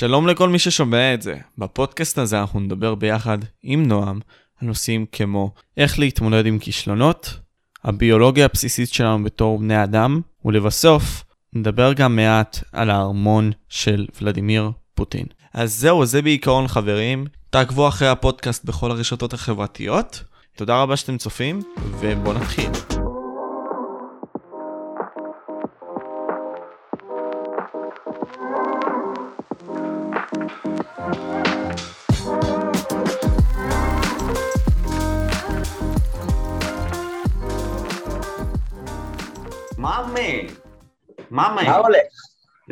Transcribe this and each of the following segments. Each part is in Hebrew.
שלום לכל מי ששומע את זה. בפודקאסט הזה אנחנו נדבר ביחד עם נועם על נושאים כמו איך להתמודד עם כישלונות, הביולוגיה הבסיסית שלנו בתור בני אדם, ולבסוף נדבר גם מעט על הארמון של ולדימיר פוטין. אז זהו, זה בעיקרון חברים. תעקבו אחרי הפודקאסט בכל הרשתות החברתיות. תודה רבה שאתם צופים, ובואו נתחיל. מאמי! מה הולך?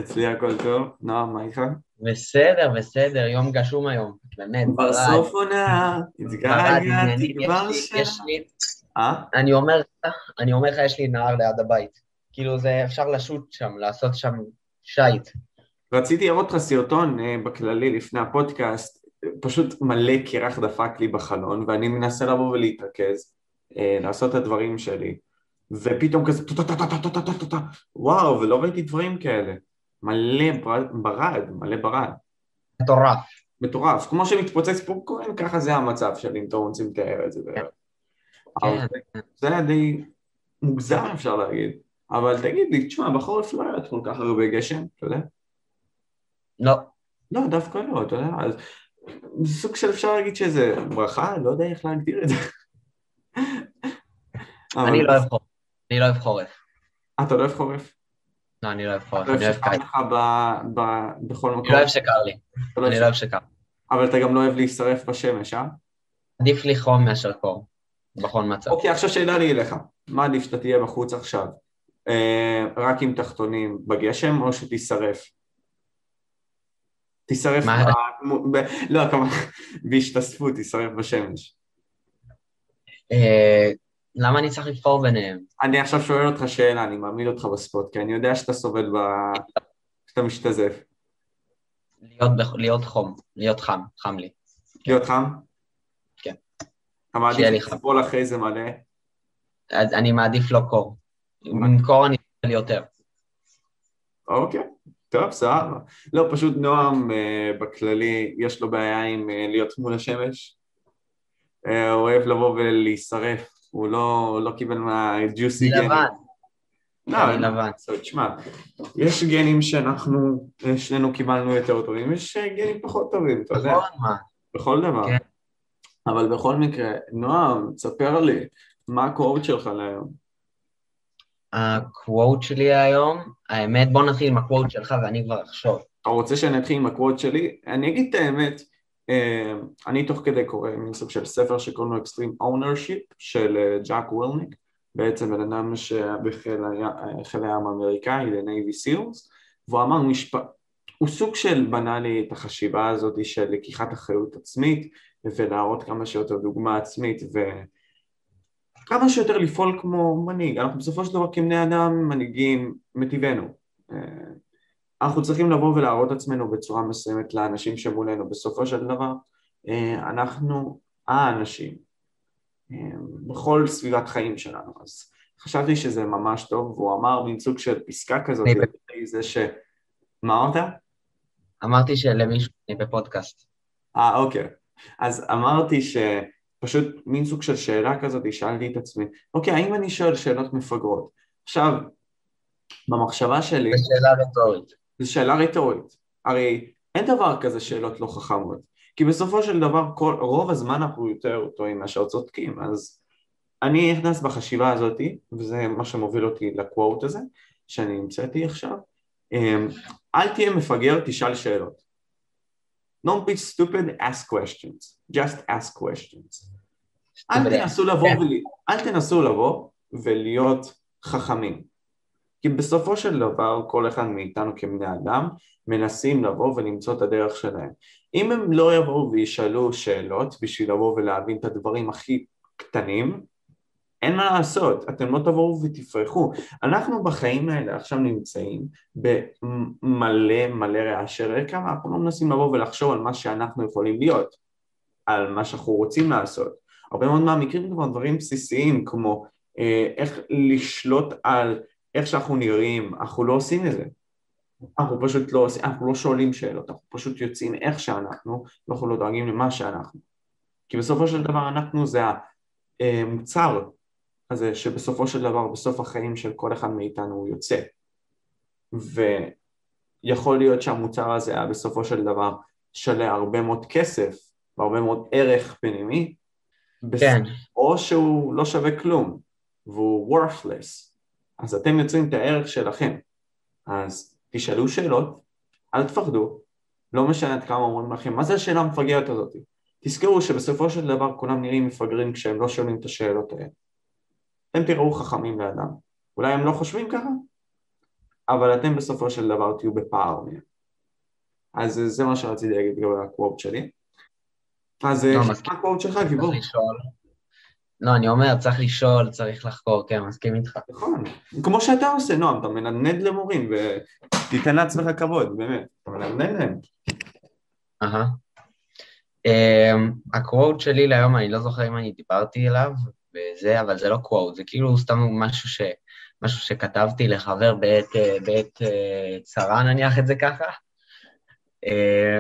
אצלי הכל טוב. נועם, מה איתך? בסדר, בסדר, יום גשום היום, באמת. בסוף עונה, ברד, התגעגעתי כבר אה? אני אומר לך, אני אומר לך, יש לי נהר ליד הבית. כאילו, זה אפשר לשוט שם, לעשות שם שייט. רציתי לראות לך סרטון אה, בכללי לפני הפודקאסט, פשוט מלא קרח דפק לי בחלון, ואני מנסה לבוא ולהתרכז, אה, לעשות את הדברים שלי, ופתאום כזה טו-טו-טו-טו-טו-טו-טו-טו, וואו, ולא ראיתי דברים כאלה. מלא בר- ברד, מלא ברד. מטורף. מטורף. כמו שמתפוצץ פופקורן, ככה זה המצב שלי, אם אתם רוצים לתאר את זה. אבל כן. זה היה די מוגזם אפשר להגיד. אבל תגיד לי, תשמע, בחורף לא היה כל כך הרבה גשם, אתה יודע? לא, לא, דווקא לא, אתה יודע, אז זה סוג של אפשר להגיד שזה ברכה, לא יודע איך להגדיר את זה. אני לא אוהב חורף. אני לא אוהב חורף. אתה לא אוהב חורף? לא, אני לא אוהב אתה חורף, אוהב אני אוהב שקר קיץ. לך ב- ב- בכל מקום? אני לא אוהב שקר לי. אתה לא אני אוהב לא אוהב שקר. אבל אתה גם לא אוהב להישרף בשמש, אה? עדיף לי חום מאשר קור. בכל מצב. אוקיי, עכשיו שאלה לי אליך. מה עדיף שאתה תהיה בחוץ עכשיו? אה, רק עם תחתונים בגשם או שתישרף? תישרף מה? ב... ב... לא, כמובן, בהשתספות, תישרף בשמש. למה אני צריך לבחור ביניהם? אני עכשיו שואל אותך שאלה, אני מעמיד אותך בספוט, כי אני יודע שאתה סובל ב... שאתה משתזף. להיות בח- להיות חום, להיות חם, חם לי. להיות חם? כן. אתה מעדיף. לסבול אחרי זה מלא? אז אני מעדיף לא קור. עם קור אני אוכל יותר. אוקיי, טוב, סבבה. לא, פשוט נועם אה, בכללי, יש לו בעיה עם אה, להיות מול השמש. אה, הוא אוהב לבוא ולהישרף, הוא לא, לא קיבל מהג'וסי אני לבן, לא, אני מה לבן. תשמע, יש גנים שאנחנו, שנינו קיבלנו יותר טובים, יש גנים פחות טובים, אתה יודע, נכון, מה? בכל דבר. כן. אבל בכל מקרה, נועם, תספר לי, מה הקורט שלך להיום? הקוואט שלי היום, האמת, בוא נתחיל עם הקוואט שלך ואני כבר אחשוב. אתה רוצה שאני אתחיל עם הקוואט שלי? אני אגיד את האמת, אני תוך כדי קורא מין סוג של ספר שקוראים לו Extreme Ownership של אה, ג'אק וילניק, בעצם בן אדם שהיה בחיל היה- אה, הים האמריקאי, ל-Navy Seals, והוא אמר משפט, הוא סוג של בנה לי את החשיבה הזאת של לקיחת אחריות עצמית ולהראות כמה שיותר דוגמה עצמית וכמה שיותר לפעול כמו מנהיג. אנחנו בסופו של דבר כבני אדם מנהיגים מטבענו. אנחנו צריכים לבוא ולהראות עצמנו בצורה מסוימת לאנשים שמולנו. בסופו של דבר, אה, אנחנו האנשים אה, בכל סביבת חיים שלנו. אז חשבתי שזה ממש טוב, והוא אמר מין סוג של פסקה כזאת, לגבי זה ש... מה אמרת? אמרתי שלמישהו, אני בפודקאסט. אה, אוקיי. אז אמרתי שפשוט מין סוג של שאלה כזאת, שאלתי את עצמי, אוקיי, האם אני שואל שאלות מפגרות? עכשיו, במחשבה שלי, זו שאלה רטורית. זו שאלה רטורית. הרי אין דבר כזה שאלות לא חכמות. כי בסופו של דבר, כל, רוב הזמן אנחנו יותר טועים מאשר צודקים. אז אני נכנס בחשיבה הזאתי, וזה מה שמוביל אותי לקוואט הזה, שאני המצאתי עכשיו. אמ, אל תהיה מפגר, תשאל שאלות. Don't be stupid, ask questions. Just ask questions. אל. תנסו לבוא, כן. ול... אל תנסו לבוא ולהיות חכמים. כי בסופו של דבר כל אחד מאיתנו כבני אדם מנסים לבוא ולמצוא את הדרך שלהם. אם הם לא יבואו וישאלו שאלות בשביל לבוא ולהבין את הדברים הכי קטנים, אין מה לעשות, אתם לא תבואו ותפרחו. אנחנו בחיים האלה עכשיו נמצאים במלא מלא רעשי רקע, ואנחנו לא מנסים לבוא ולחשוב על מה שאנחנו יכולים להיות, על מה שאנחנו רוצים לעשות. הרבה מאוד מהמקרים כבר דברים בסיסיים כמו אה, איך לשלוט על איך שאנחנו נראים, אנחנו לא עושים את זה. אנחנו פשוט לא, אנחנו לא שואלים שאלות, אנחנו פשוט יוצאים איך שאנחנו, ואנחנו לא דואגים למה שאנחנו. כי בסופו של דבר אנחנו זה המוצר הזה שבסופו של דבר, בסוף החיים של כל אחד מאיתנו הוא יוצא. ויכול להיות שהמוצר הזה היה בסופו של דבר שווה הרבה מאוד כסף והרבה מאוד ערך פנימי, כן. או שהוא לא שווה כלום והוא worthless, אז אתם יוצרים את הערך שלכם. אז תשאלו שאלות, אל תפחדו, לא משנה עד כמה אומרים לכם, מה זה השאלה המפגרת הזאת? תזכרו שבסופו של דבר כולם נראים מפגרים כשהם לא שואלים את השאלות האלה. אתם תראו חכמים לאדם. אולי הם לא חושבים ככה, אבל אתם בסופו של דבר תהיו בפער מהם. אז זה מה שרציתי להגיד לגבי הקוואט שלי. אז לא, מה. הקוואט שלך, גיבור? לא, אני אומר, צריך לשאול, צריך לחקור, כן, מסכים איתך. נכון. כמו שאתה עושה, נועם, אתה מנדנד למורים ותיתן לעצמך כבוד, באמת. אתה מנדנד להם. אהה. אמ, הקוואט שלי להיום, אני לא זוכר אם אני דיברתי אליו וזה, אבל זה לא קוואט, זה כאילו סתם משהו ש... משהו שכתבתי לחבר בעת, אה, בעת אה, צרה, נניח את זה ככה. אה,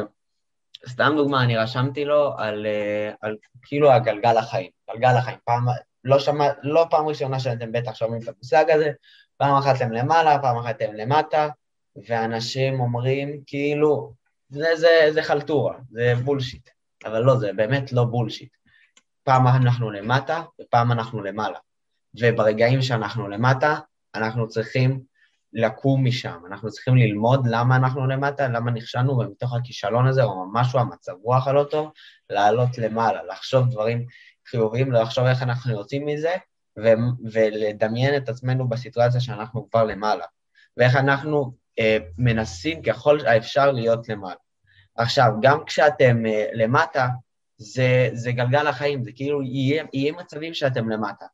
סתם דוגמה, אני רשמתי לו על, אה, על כאילו הגלגל החיים, גלגל החיים. פעם, לא, שמע, לא פעם ראשונה שאתם בטח שומעים את המושג הזה, פעם אחת הם למעלה, פעם אחת הם למטה, ואנשים אומרים כאילו, זה, זה, זה חלטורה, זה בולשיט. אבל לא, זה באמת לא בולשיט. פעם אנחנו למטה ופעם אנחנו למעלה. וברגעים שאנחנו למטה, אנחנו צריכים לקום משם, אנחנו צריכים ללמוד למה אנחנו למטה, למה נכשלנו, ומתוך הכישלון הזה, או משהו, המצב רוח הלא טוב, לעלות למעלה, לחשוב דברים חיוביים, לחשוב איך אנחנו יוצאים מזה, ו- ולדמיין את עצמנו בסיטואציה שאנחנו כבר למעלה, ואיך אנחנו אה, מנסים ככל האפשר להיות למעלה. עכשיו, גם כשאתם אה, למטה, זה, זה גלגל החיים, זה כאילו, יהיה, יהיה מצבים שאתם למטה.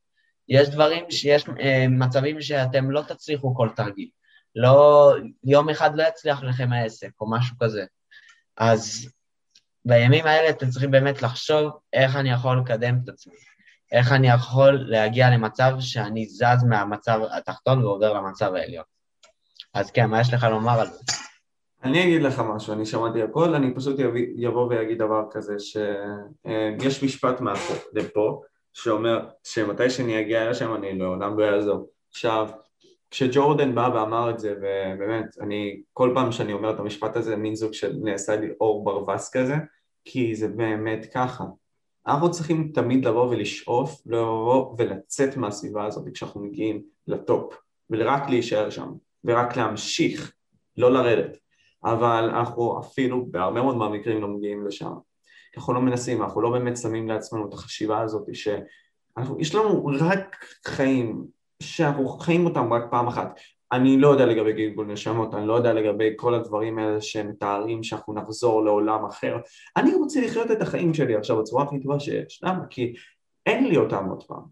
יש דברים, שיש אה, מצבים שאתם לא תצליחו כל תרגיל. לא, יום אחד לא יצליח לכם העסק או משהו כזה. אז בימים האלה אתם צריכים באמת לחשוב איך אני יכול לקדם את עצמי. איך אני יכול להגיע למצב שאני זז מהמצב התחתון ועובר למצב העליון. אז כן, מה יש לך לומר על זה? אני אגיד לך משהו, אני שמעתי הכל, אני פשוט יביא, יבוא ויגיד דבר כזה שיש משפט מאחור לפה שאומר שמתי שאני אגיע לשם אני לעולם לא אעזוב. עכשיו, כשג'ורדן בא ואמר את זה, ובאמת, אני, כל פעם שאני אומר את המשפט הזה, מין זוג של נעשה לי אור ברווז כזה, כי זה באמת ככה. אנחנו צריכים תמיד לבוא ולשאוף, לבוא ולצאת מהסביבה הזאת כשאנחנו מגיעים לטופ, ורק להישאר שם, ורק להמשיך, לא לרדת. אבל אנחנו אפילו בהרבה מאוד מהמקרים לא מגיעים לשם. אנחנו לא מנסים, אנחנו לא באמת שמים לעצמנו את החשיבה הזאת שיש לנו רק חיים, שאנחנו חיים אותם רק פעם אחת. אני לא יודע לגבי גלגול נשמות, אני לא יודע לגבי כל הדברים האלה שמתארים שאנחנו נחזור לעולם אחר. אני רוצה לחיות את החיים שלי עכשיו בצורה הכי טובה שיש. למה? כי אין לי אותם עוד פעם.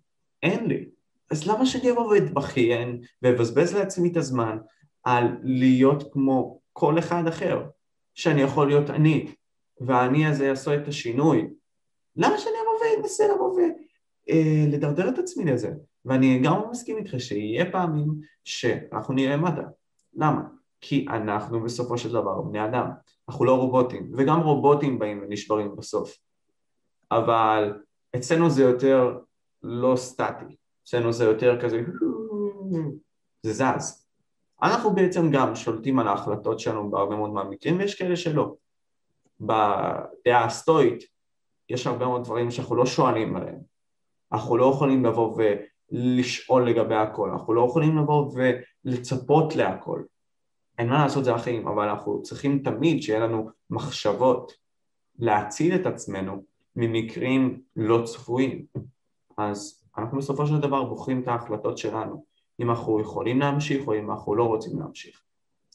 אין לי. אז למה שאני אבוא ואתבכיין ואבזבז לעצמי את הזמן על להיות כמו כל אחד אחר, שאני יכול להיות אני, והאני הזה יעשו את השינוי. למה שאני אבוא ואנסה לבוא ולדרדר את עצמי לזה? ואני גם מסכים איתך שיהיה פעמים שאנחנו נהיה למטה. למה? כי אנחנו בסופו של דבר בני אדם, אנחנו לא רובוטים, וגם רובוטים באים ונשברים בסוף. אבל אצלנו זה יותר לא סטטי, אצלנו זה יותר כזה, זה זז. אנחנו בעצם גם שולטים על ההחלטות שלנו בהרבה מאוד מהמקרים, ויש כאלה שלא. בדעה הסטואית יש הרבה מאוד דברים שאנחנו לא שואלים עליהם. אנחנו לא יכולים לבוא ולשאול לגבי הכל, אנחנו לא יכולים לבוא ולצפות להכל. אין מה לעשות זה החיים, אבל אנחנו צריכים תמיד שיהיה לנו מחשבות להציל את עצמנו ממקרים לא צפויים. אז אנחנו בסופו של דבר בוחרים את ההחלטות שלנו, אם אנחנו יכולים להמשיך או אם אנחנו לא רוצים להמשיך.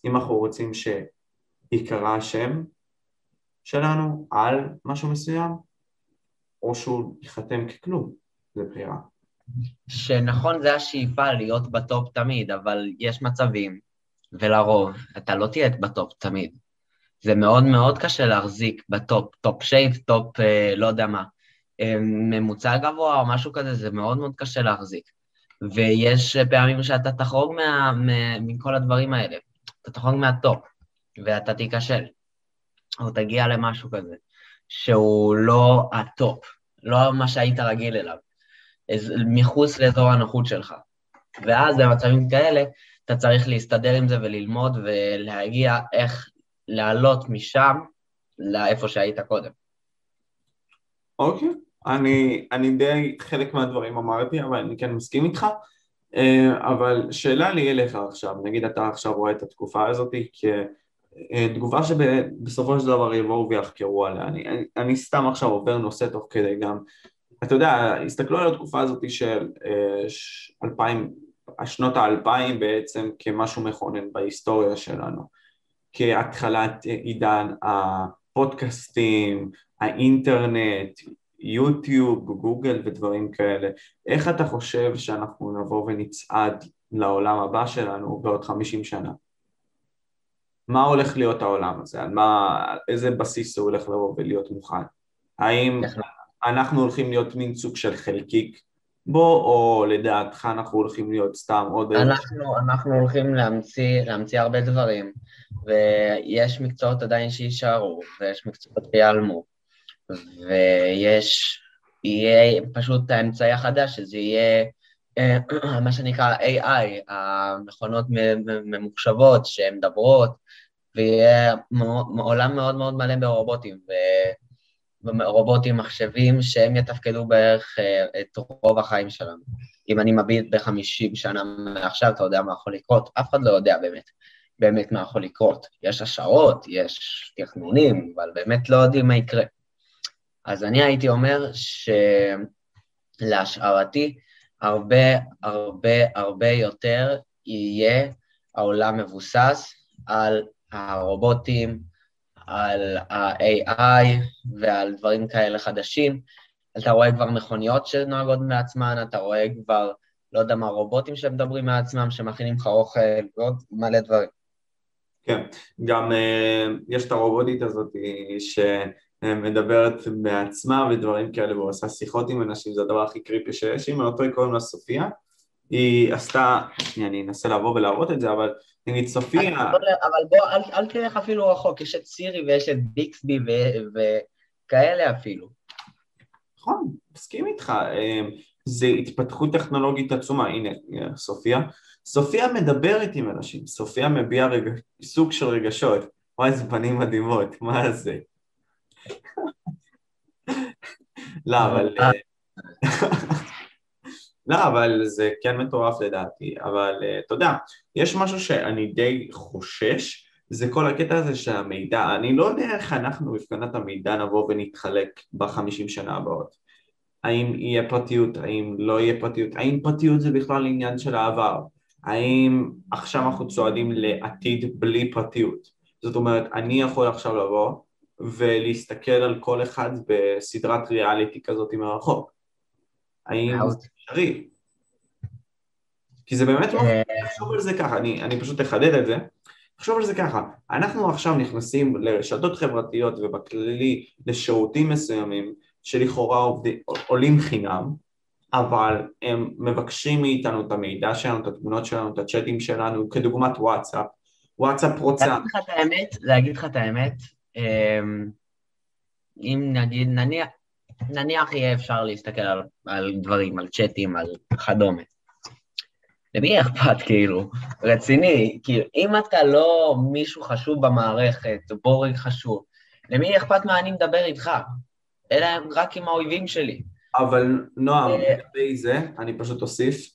אם אנחנו רוצים שיקרא השם, שלנו על משהו מסוים, או שהוא ייחתם ככלום, זה בחירה. שנכון, זה השאיפה להיות בטופ תמיד, אבל יש מצבים, ולרוב, אתה לא תהיה בטופ תמיד. זה מאוד מאוד קשה להחזיק בטופ, top shape, טופ אה, לא יודע מה, אה, ממוצע גבוה או משהו כזה, זה מאוד מאוד קשה להחזיק. ויש פעמים שאתה תחרוג מה, מה, מכל הדברים האלה. אתה תחרוג מהטופ, ואתה תיכשל, או תגיע למשהו כזה, שהוא לא הטופ, לא מה שהיית רגיל אליו, מחוץ לאזור הנוחות שלך. ואז במצבים כאלה, אתה צריך להסתדר עם זה וללמוד ולהגיע איך לעלות משם לאיפה שהיית קודם. אוקיי, okay. אני, אני די חלק מהדברים אמרתי, אבל אני כן מסכים איתך. אה, אבל שאלה לי אליך עכשיו, נגיד אתה עכשיו רואה את התקופה הזאת כתגובה שבסופו של דבר יבואו ויחקרו עליה, אני, אני, אני סתם עכשיו עובר נושא תוך כדי גם, אתה יודע, הסתכלו על התקופה הזאת של אה, אלפיים, שנות האלפיים בעצם כמשהו מכונן בהיסטוריה שלנו, כהתחלת עידן הפודקאסטים, האינטרנט, יוטיוב, גוגל ודברים כאלה. איך אתה חושב שאנחנו נבוא ונצעד לעולם הבא שלנו בעוד 50 שנה? מה הולך להיות העולם הזה? על מה, איזה בסיס הוא הולך לבוא ולהיות מוכן? האם אנחנו הולכים להיות מין סוג של חלקיק בו, או לדעתך אנחנו הולכים להיות סתם עוד... אנחנו, אנחנו הולכים להמציא, להמציא הרבה דברים, ויש מקצועות עדיין שיישארו, ויש מקצועות שיעלמו. ויש, יהיה פשוט האמצעי החדש, שזה יהיה אה, מה שנקרא AI, המכונות ממוחשבות שהן מדברות, ויהיה עולם מאוד מאוד מלא ברובוטים, ורובוטים מחשבים שהם יתפקדו בערך אה, את רוב החיים שלנו. אם אני מביט בחמישים שנה מעכשיו, אתה יודע מה יכול לקרות? אף אחד לא יודע באמת, באמת מה יכול לקרות. יש השערות, יש תכנונים, אבל באמת לא יודעים מה יקרה. אז אני הייתי אומר שלהשערתי, הרבה הרבה הרבה יותר יהיה העולם מבוסס על הרובוטים, על ה-AI ועל דברים כאלה חדשים. אתה רואה כבר מכוניות שנוהגות מעצמן, אתה רואה כבר, לא יודע מה, רובוטים שמדברים מעצמם, שמכינים לך אוכל ועוד מלא דברים. כן, גם uh, יש את הרובוטית הזאת ש... מדברת בעצמה ודברים כאלה והוא עשה שיחות עם אנשים זה הדבר הכי קריפי שיש אם אותו קוראים לה סופיה היא עשתה, אני אנסה לבוא ולהראות את זה אבל נגיד סופיה אבל בוא אל, אל תלך אפילו רחוק. יש את סירי ויש את ביקסבי וכאלה אפילו. נכון, מסכים איתך. אמ, זה התפתחות טכנולוגית עצומה. הנה סופיה. סופיה מדברת עם אנשים. סופיה מביעה רגע, סוג של רגשות. וואי איזה פנים מדהימות. מה זה? לא, אבל... אה. לא, אבל זה כן מטורף לדעתי, אבל uh, אתה יודע, יש משהו שאני די חושש, זה כל הקטע הזה של המידע, אני לא יודע איך אנחנו מבחינת המידע נבוא ונתחלק בחמישים שנה הבאות. האם יהיה פרטיות, האם לא יהיה פרטיות, האם פרטיות זה בכלל עניין של העבר, האם עכשיו אנחנו צועדים לעתיד בלי פרטיות. זאת אומרת, אני יכול עכשיו לבוא ולהסתכל על כל אחד בסדרת ריאליטי כזאת מרחוק. האם אפשרי? כי זה באמת לא... תחשוב על זה ככה, אני, אני פשוט אחדד את זה. תחשוב על זה ככה, אנחנו עכשיו נכנסים לרשתות חברתיות ובכללי לשירותים מסוימים שלכאורה עולים חינם, אבל הם מבקשים מאיתנו את המידע שלנו, את התמונות שלנו, את הצ'אטים שלנו, כדוגמת וואטסאפ. וואטסאפ רוצה... להגיד לך את האמת, להגיד לך את האמת, אמ, אם נגיד, נניח, נניח יהיה אפשר להסתכל על, על דברים, על צ'אטים, על כדומה. למי אכפת, כאילו? רציני, כאילו, אם אתה לא מישהו חשוב במערכת, בורג חשוב, למי אכפת מה אני מדבר איתך? אלא רק עם האויבים שלי. אבל נועם, אה, לגבי זה, אני פשוט אוסיף,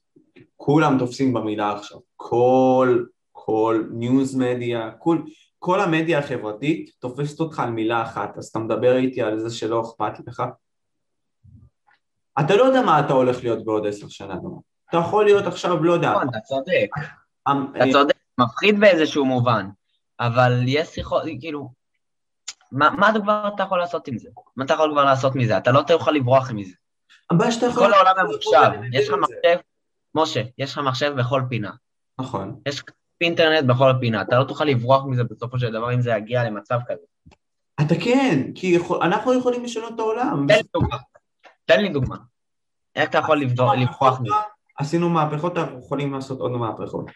כולם תופסים במילה עכשיו. כל, כל ניוז מדיה, כול, כל המדיה החברתית תופסת אותך על מילה אחת, אז אתה מדבר איתי על זה שלא אכפת לך? אתה לא יודע מה אתה הולך להיות בעוד עשר שנה, אתה יכול להיות עכשיו, לא יודע. נכון, אתה צודק. אמ, אתה צודק, מפחיד באיזשהו מובן, אבל יש שיחות, כאילו, מה, מה כבר אתה יכול לעשות עם זה? מה אתה יכול כבר לעשות מזה? אתה לא תוכל לברוח מזה. הבעיה שאתה יכול... כל העולם ממוחשב, יש לך מחשב, משה, יש לך מחשב בכל פינה. נכון. יש אינטרנט בכל פינה, אתה לא תוכל לברוח מזה בסופו של דבר אם זה יגיע למצב כזה. אתה כן, כי יכול, אנחנו יכולים לשנות את העולם. תן לי דוגמה. תן לי דוגמה. איך אתה יכול לברוח מזה? עשינו מהפכות, אנחנו יכולים לעשות עוד מהפכות.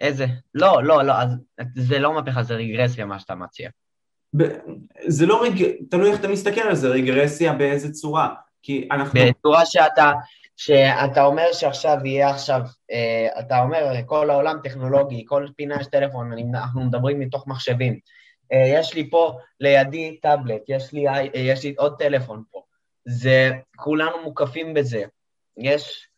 איזה? לא, לא, לא, אז זה לא מהפכה, זה רגרסיה מה שאתה מציע. זה לא רג... תלוי איך אתה מסתכל על זה, רגרסיה באיזה צורה. כי אנחנו... בצורה שאתה, שאתה אומר שעכשיו יהיה עכשיו, אה, אתה אומר, כל העולם טכנולוגי, כל פינה יש טלפון, אני, אנחנו מדברים מתוך מחשבים. אה, יש לי פה לידי טאבלט, יש לי, אה, יש לי עוד טלפון פה. זה, כולנו מוקפים בזה. יש,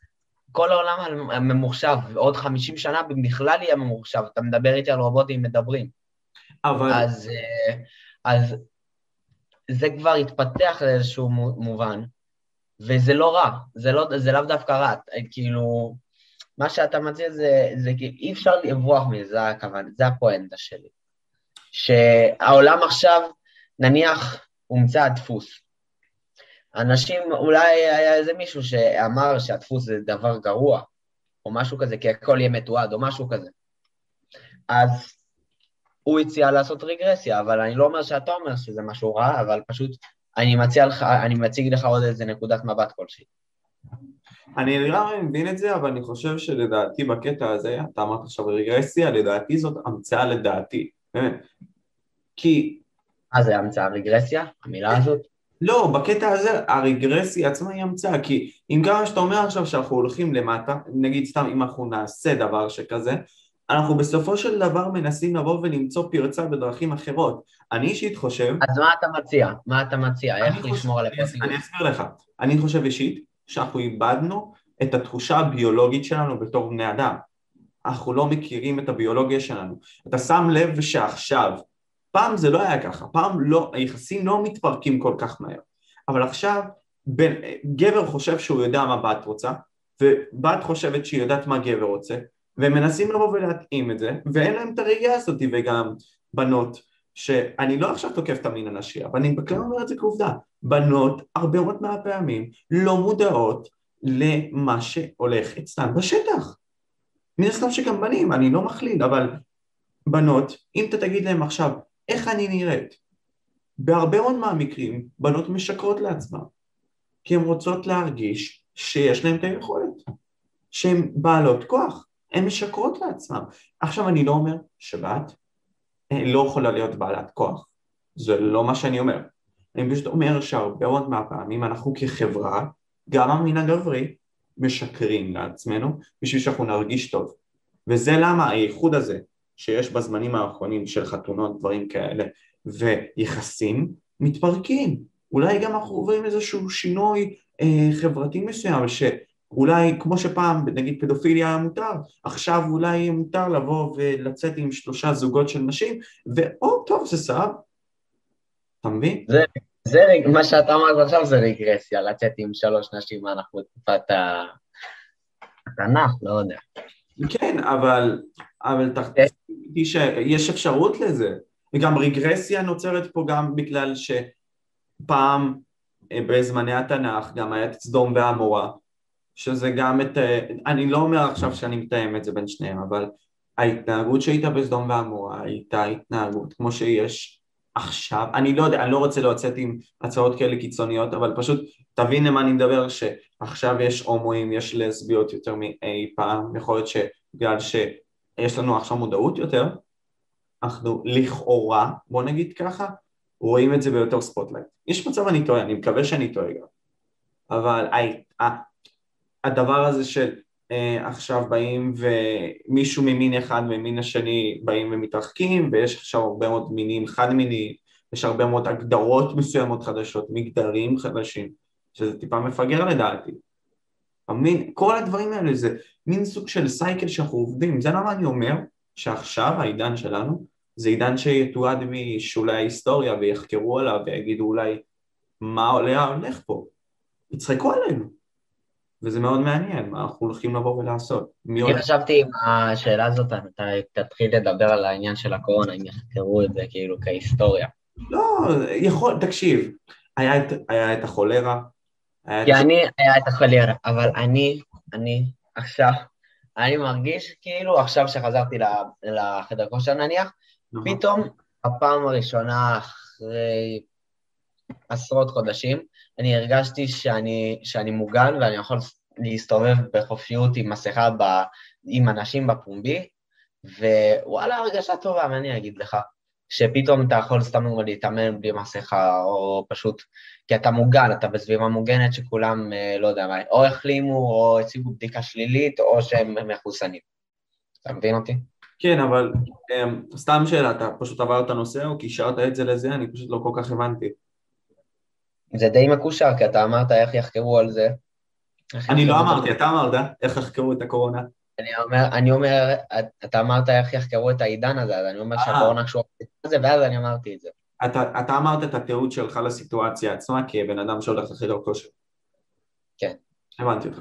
כל העולם הממוחשב, עוד 50 שנה בכלל יהיה ממוחשב, אתה מדבר איתי על רובוטים מדברים. אבל... אז, אה, אז זה כבר התפתח לאיזשהו מו- מובן, וזה לא רע, זה, לא, זה לאו דווקא רע, כאילו, מה שאתה מציע זה, זה כאילו, אי אפשר לברוח מזה, זה הכוונה, זה הפואנטה שלי. שהעולם עכשיו, נניח, הומצא הדפוס. אנשים, אולי היה איזה מישהו שאמר שהדפוס זה דבר גרוע, או משהו כזה, כי הכל יהיה מתועד, או משהו כזה. אז הוא הציע לעשות רגרסיה, אבל אני לא אומר שאתה אומר שזה משהו רע, אבל פשוט אני מציע לך, אני מציג לך עוד איזה נקודת מבט כלשהי. אני לגמרי מבין את זה, אבל אני חושב שלדעתי בקטע הזה, אתה אמרת עכשיו רגרסיה, לדעתי זאת המצאה לדעתי, באמת. כי מה זה המצאה רגרסיה, המילה הזאת? לא, בקטע הזה הרגרסיה עצמה היא המצאה, כי אם גם שאתה אומר עכשיו שאנחנו הולכים למטה, נגיד סתם אם אנחנו נעשה דבר שכזה, אנחנו בסופו של דבר מנסים לבוא ולמצוא פרצה בדרכים אחרות. אני אישית חושב... אז מה אתה מציע? מה אתה מציע? איך חושב- לשמור על הפרטיות? אני אסביר לך. אני חושב אישית שאנחנו איבדנו את התחושה הביולוגית שלנו בתור בני אדם. אנחנו לא מכירים את הביולוגיה שלנו. אתה שם לב שעכשיו, פעם זה לא היה ככה, פעם לא, היחסים לא מתפרקים כל כך מהר. אבל עכשיו, בין, גבר חושב שהוא יודע מה בת רוצה, ובת חושבת שהיא יודעת מה גבר רוצה, והם מנסים לבוא ולהתאים את זה, ואין להם את הראייה הזאת, וגם בנות, שאני לא עכשיו תוקף את המין הנשי, אבל אני בכלל אומר את זה כעובדה, בנות הרבה מאוד מהפעמים לא מודעות למה שהולך אצלן בשטח. מן הסתם שגם בנים, אני לא מכליל, אבל בנות, אם אתה תגיד להם עכשיו, איך אני נראית? בהרבה מאוד מהמקרים בנות משקרות לעצמן, כי הן רוצות להרגיש שיש להן את היכולת, שהן בעלות כוח, הן משקרות לעצמן. עכשיו אני לא אומר שבת אה, לא יכולה להיות בעלת כוח, זה לא מה שאני אומר. אני פשוט אומר שהרבה מאוד מהפעמים אנחנו כחברה, גם המין הגברי, משקרים לעצמנו בשביל שאנחנו נרגיש טוב. וזה למה הייחוד הזה שיש בזמנים האחרונים של חתונות, דברים כאלה, ויחסים, מתפרקים. אולי גם אנחנו עוברים איזשהו שינוי אה, חברתי מסוים, שאולי כמו שפעם נגיד פדופיליה היה מותר, עכשיו אולי יהיה מותר לבוא ולצאת עם שלושה זוגות של נשים, ואו טוב זה סבב. אתה מבין? זה רג- מה שאתה אמרת עכשיו זה רגרסיה, לצאת עם שלוש נשים, אנחנו בתקופת ה- התנ"ך, לא יודע. כן, אבל, אבל תחתיתי שיש אפשרות לזה. וגם רגרסיה נוצרת פה גם בגלל שפעם אה, בזמני התנ"ך גם היה את סדום ועמורה, שזה גם את, אה, אני לא אומר עכשיו שאני מתאם את זה בין שניהם, אבל ההתנהגות שהייתה בסדום ועמורה הייתה התנהגות כמו שיש עכשיו, אני לא יודע, אני לא רוצה לצאת עם הצעות כאלה קיצוניות, אבל פשוט תבין למה אני מדבר, שעכשיו יש הומואים, יש לסביות יותר מאי פעם, יכול להיות שבגלל שיש לנו עכשיו מודעות יותר, אנחנו לכאורה, בוא נגיד ככה, רואים את זה ביותר spotlight. יש מצב אני טועה, אני מקווה שאני טועה גם, אבל ה- ה- הדבר הזה של אה, עכשיו באים ומישהו ממין אחד וממין השני באים ומתרחקים ויש עכשיו הרבה מאוד מינים חד מיניים, יש הרבה מאוד הגדרות מסוימות חדשות, מגדרים חדשים, שזה טיפה מפגר לדעתי. המין, כל הדברים האלה זה מין סוג של סייקל שאנחנו עובדים, זה למה אני אומר שעכשיו העידן שלנו זה עידן שיתועד משולי ההיסטוריה ויחקרו עליו ויגידו אולי מה עולה הולך פה, יצחקו עלינו וזה מאוד מעניין מה אנחנו הולכים לבוא ולעשות. אני הולך... חשבתי עם השאלה הזאת, אתה תתחיל לדבר על העניין של הקורונה, אם יחקרו את זה כאילו כהיסטוריה. לא, יכול, תקשיב, היה את, היה את החולרה, כי אני, היה את החולרה, אבל אני, אני עכשיו, אני מרגיש כאילו עכשיו שחזרתי לחדר כושר נניח, נכון. פתאום הפעם הראשונה אחרי עשרות חודשים, אני הרגשתי שאני, שאני מוגן ואני יכול להסתובב בחופשיות עם מסכה ב, עם אנשים בפומבי, ווואלה, הרגשה טובה, מה אני אגיד לך? שפתאום אתה יכול סתם להתאמן בלי מסכה, או פשוט כי אתה מוגן, אתה בסביבה מוגנת שכולם, אה, לא יודע מה, או החלימו, או הציגו בדיקה שלילית, או שהם מחוסנים. אתה מבין אותי? כן, אבל um, סתם שאלה, אתה פשוט עברת נושא או קישרת את זה לזה? אני פשוט לא כל כך הבנתי. זה די מקושר, כי אתה אמרת איך יחקרו על זה. אני לא אמרתי, אתה אמרת איך יחקרו את הקורונה. אני אומר, אני אומר, אתה אמרת איך יחקרו את העידן הזה, אז אני אומר אה. שהקורונה קשורה לזה, ואז אני אמרתי את זה. אתה, אתה אמרת את התיעוד שלך לסיטואציה עצמה כבן אדם שהולך לחדר כושר. כן. הבנתי אותך.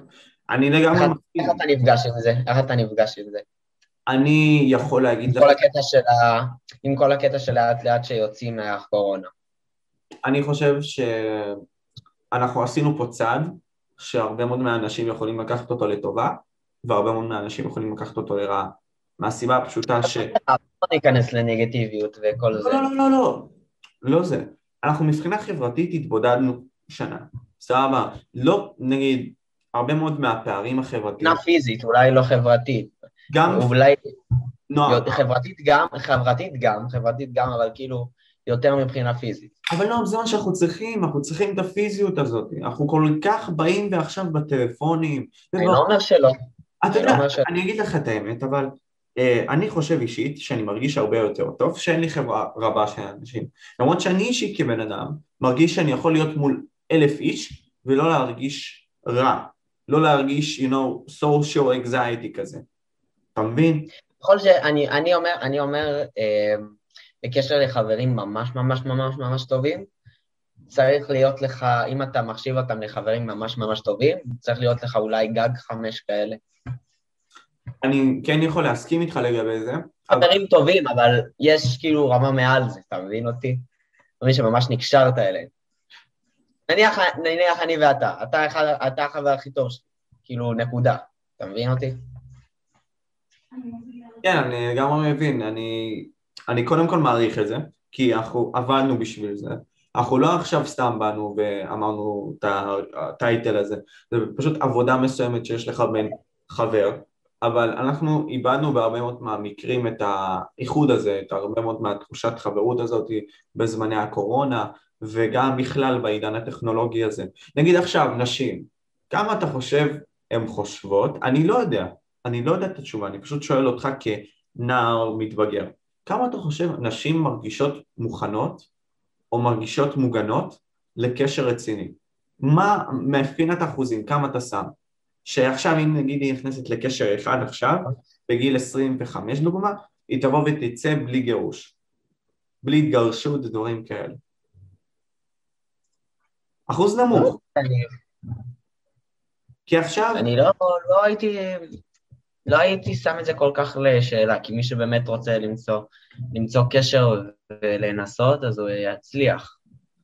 אני לגמרי... איך אתה נפגש עם זה? איך אתה נפגש עם זה? אני יכול להגיד לך... הקטע של ה... עם כל הקטע של לאט לאט שיוצאים מהקורונה. אני חושב שאנחנו עשינו פה צעד שהרבה מאוד מהאנשים יכולים לקחת אותו לטובה והרבה מאוד מהאנשים יכולים לקחת אותו לרעה מהסיבה הפשוטה ש... לא ניכנס לנגטיביות וכל לא, זה. לא, לא, לא, לא, לא זה. אנחנו מבחינה חברתית התבודדנו שנה, סבבה. לא, נגיד, הרבה מאוד מהפערים החברתיים... מבחינה פיזית, אולי לא חברתית. גם... אולי... לא. חברתית גם, חברתית גם, חברתית גם, אבל כאילו יותר מבחינה פיזית. אבל לא, זה מה שאנחנו צריכים, אנחנו צריכים את הפיזיות הזאת. אנחנו כל כך באים ועכשיו בטלפונים. אני לא אומר שלא. אתה יודע, לא אני אגיד לך את האמת, אבל uh, אני חושב אישית שאני מרגיש הרבה יותר טוב, שאין לי חברה רבה של אנשים. למרות שאני אישית כבן אדם, מרגיש שאני יכול להיות מול אלף איש ולא להרגיש רע. לא להרגיש, you know, social anxiety כזה. אתה מבין? בכל שאני אני אומר, אני אומר אה, בקשר לחברים ממש ממש ממש ממש טובים, צריך להיות לך, אם אתה מחשיב אותם לחברים ממש ממש טובים, צריך להיות לך אולי גג חמש כאלה. אני כן יכול להסכים איתך לגבי זה. חברים. טובים, אבל יש כאילו רמה מעל זה, אתה מבין אותי? מבין שממש נקשרת אליהם. נניח, נניח אני ואתה, אתה, אתה החבר הכי טוב שלי, כאילו נקודה, אתה מבין אותי? כן, אני גם מבין, אני, אני קודם כל מעריך את זה, כי אנחנו עבדנו בשביל זה, אנחנו לא עכשיו סתם באנו ואמרנו את הטייטל הזה, זה פשוט עבודה מסוימת שיש לך בין חבר, אבל אנחנו איבדנו בהרבה מאוד מהמקרים את האיחוד הזה, את הרבה מאוד מהתחושת חברות הזאת בזמני הקורונה וגם בכלל בעידן הטכנולוגי הזה. נגיד עכשיו, נשים, כמה אתה חושב הן חושבות? אני לא יודע, אני לא יודע את התשובה, אני פשוט שואל אותך כנער מתבגר. כמה אתה חושב נשים מרגישות מוכנות או מרגישות מוגנות לקשר רציני? מה מבחינת אחוזים, כמה אתה שם? שעכשיו אם נגיד היא נכנסת לקשר אחד עכשיו, בגיל 25 דוגמה, היא תבוא ותצא בלי גירוש, בלי התגרשות, דברים כאלה. אחוז נמוך. כי עכשיו... אני לא, לא הייתי... לא הייתי שם את זה כל כך לשאלה, כי מי שבאמת רוצה למצוא, למצוא קשר ולנסות, אז הוא יצליח.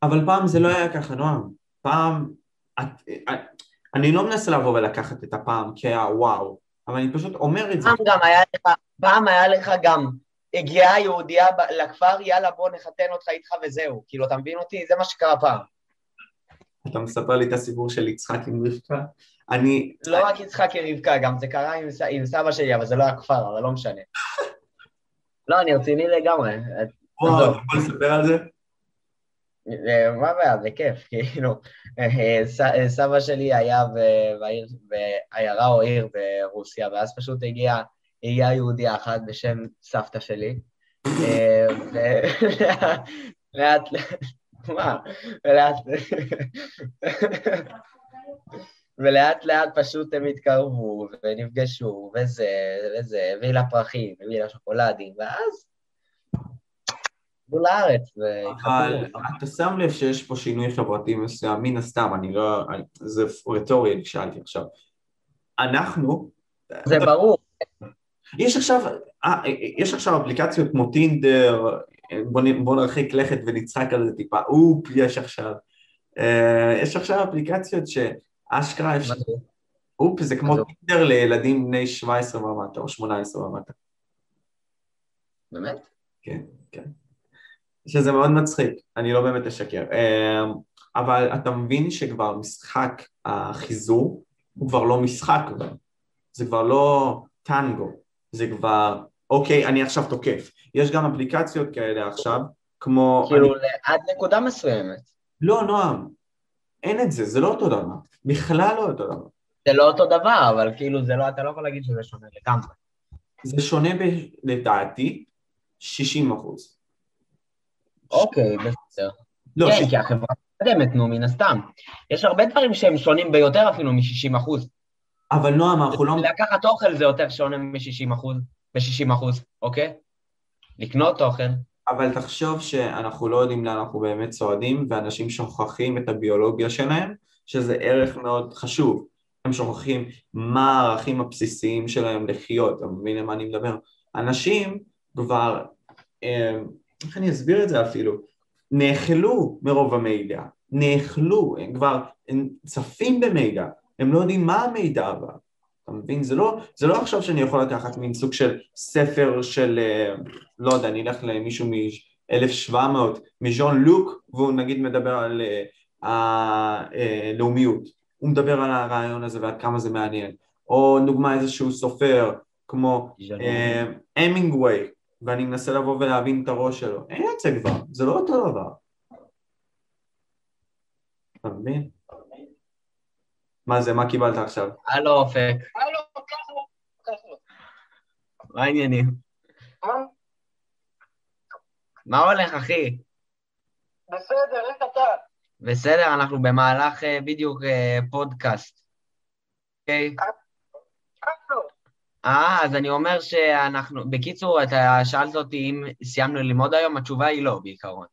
אבל פעם זה לא היה ככה, נועם. פעם... את, את, אני לא מנסה לבוא ולקחת את הפעם כהוואו, אבל אני פשוט אומר את זה. פעם גם היה לך, פעם היה לך גם, הגיעה יהודייה לכפר, יאללה בוא נחתן אותך איתך וזהו. כאילו, אתה מבין אותי? זה מה שקרה פעם. אתה מספר לי את הסיפור של יצחק עם רבקה? אני... לא רק יצחק עם רבקה, גם זה קרה עם, עם סבא שלי, אבל זה לא היה כפר, אבל לא משנה. לא, אני רציני לגמרי. וואו, אתה יכול לספר על זה? מה הבעיה, זה כיף, כאילו, סבא שלי היה בעיירה או עיר ברוסיה, ואז פשוט הגיעה הגיע יהודייה אחת בשם סבתא שלי, ולאט, מה, ולאט, ולאט לאט פשוט הם התקרבו ונפגשו, וזה, וזה, הביא לה פרחים, הביא לה שוקולדים, ואז עלו לארץ אבל אתה שם לב שיש פה שינוי חברתי מסוים, מן הסתם, אני לא... זה רטורי, שאלתי עכשיו. אנחנו... זה ברור. יש עכשיו, אה, יש עכשיו אפליקציות כמו טינדר, בוא, בוא נרחיק לכת ונצחק על זה טיפה, אופ, יש עכשיו. אה, יש עכשיו אפליקציות שאשכרה אפשר... אופ, זה כמו טינדר לילדים בני 17 ומטה או 18 ומטה. באמת? כן, כן. שזה מאוד מצחיק, אני לא באמת אשקר. אמ, אבל אתה מבין שכבר משחק החיזור הוא כבר לא משחק זה כבר לא טנגו, זה כבר אוקיי, אני עכשיו תוקף. יש גם אפליקציות כאלה עכשיו, כמו... כאילו, אני... עד נקודה מסוימת. לא, נועם, אין את זה, זה לא אותו דבר. בכלל לא אותו דבר. זה לא אותו דבר, אבל כאילו, זה לא, אתה לא יכול להגיד שזה שונה לגמרי. זה שונה ב, לדעתי 60 אחוז. אוקיי, בסדר. לא, כן, ש... כי החברה מתקדמת, נו, מן הסתם. יש הרבה דברים שהם שונים ביותר אפילו מ-60 אחוז. אבל נועם, אנחנו לא... לקחת אוכל זה יותר שונה מ-60 אחוז, ב-60 אחוז, אוקיי? לקנות אוכל. אבל תחשוב שאנחנו לא יודעים לאן אנחנו באמת צועדים, ואנשים שוכחים את הביולוגיה שלהם, שזה ערך מאוד חשוב. הם שוכחים מה הערכים הבסיסיים שלהם לחיות, אתה מבין למה אני מדבר? אנשים כבר, אה, איך אני אסביר את זה אפילו? נאכלו מרוב המידע, נאכלו, הם כבר, הם צפים במידע, הם לא יודעים מה המידע הבא, אתה מבין? זה לא, זה לא עכשיו שאני יכול לקחת מין סוג של ספר של, אה, לא יודע, אני אלך למישהו מ-1700, מז'ון לוק, והוא נגיד מדבר על הלאומיות, אה, הוא מדבר על הרעיון הזה ועד כמה זה מעניין, או דוגמה איזשהו סופר כמו המינגווי, ואני מנסה לבוא ולהבין את הראש שלו, אין את זה כבר, זה לא אותו דבר. אתה מבין? מה זה, מה קיבלת עכשיו? הלו אופק. הלו, ככה. מה העניינים? מה הולך, אחי? בסדר, איך אתה? בסדר, אנחנו במהלך אה, בדיוק אה, פודקאסט. אוקיי? אה, אז אני אומר שאנחנו... בקיצור, אתה שאלת אותי אם סיימנו ללמוד היום, התשובה היא לא, בעיקרון.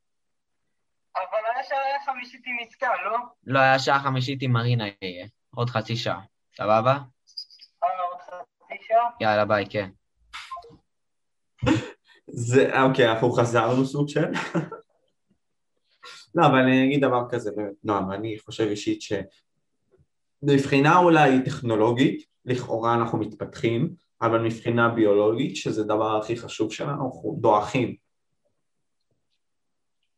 אבל היה שעה חמישית עם עסקה, לא? לא, היה שעה חמישית עם מרינה יהיה. עוד חצי שעה. סבבה? אה, עוד חצי שעה? יאללה, ביי, כן. זה, אוקיי, אנחנו חזרנו סוג של... לא, אבל אני אגיד דבר כזה, באמת, נועם, אני חושב אישית שמבחינה אולי טכנולוגית, לכאורה אנחנו מתפתחים, אבל מבחינה ביולוגית, שזה הדבר הכי חשוב שלנו, אנחנו דועכים.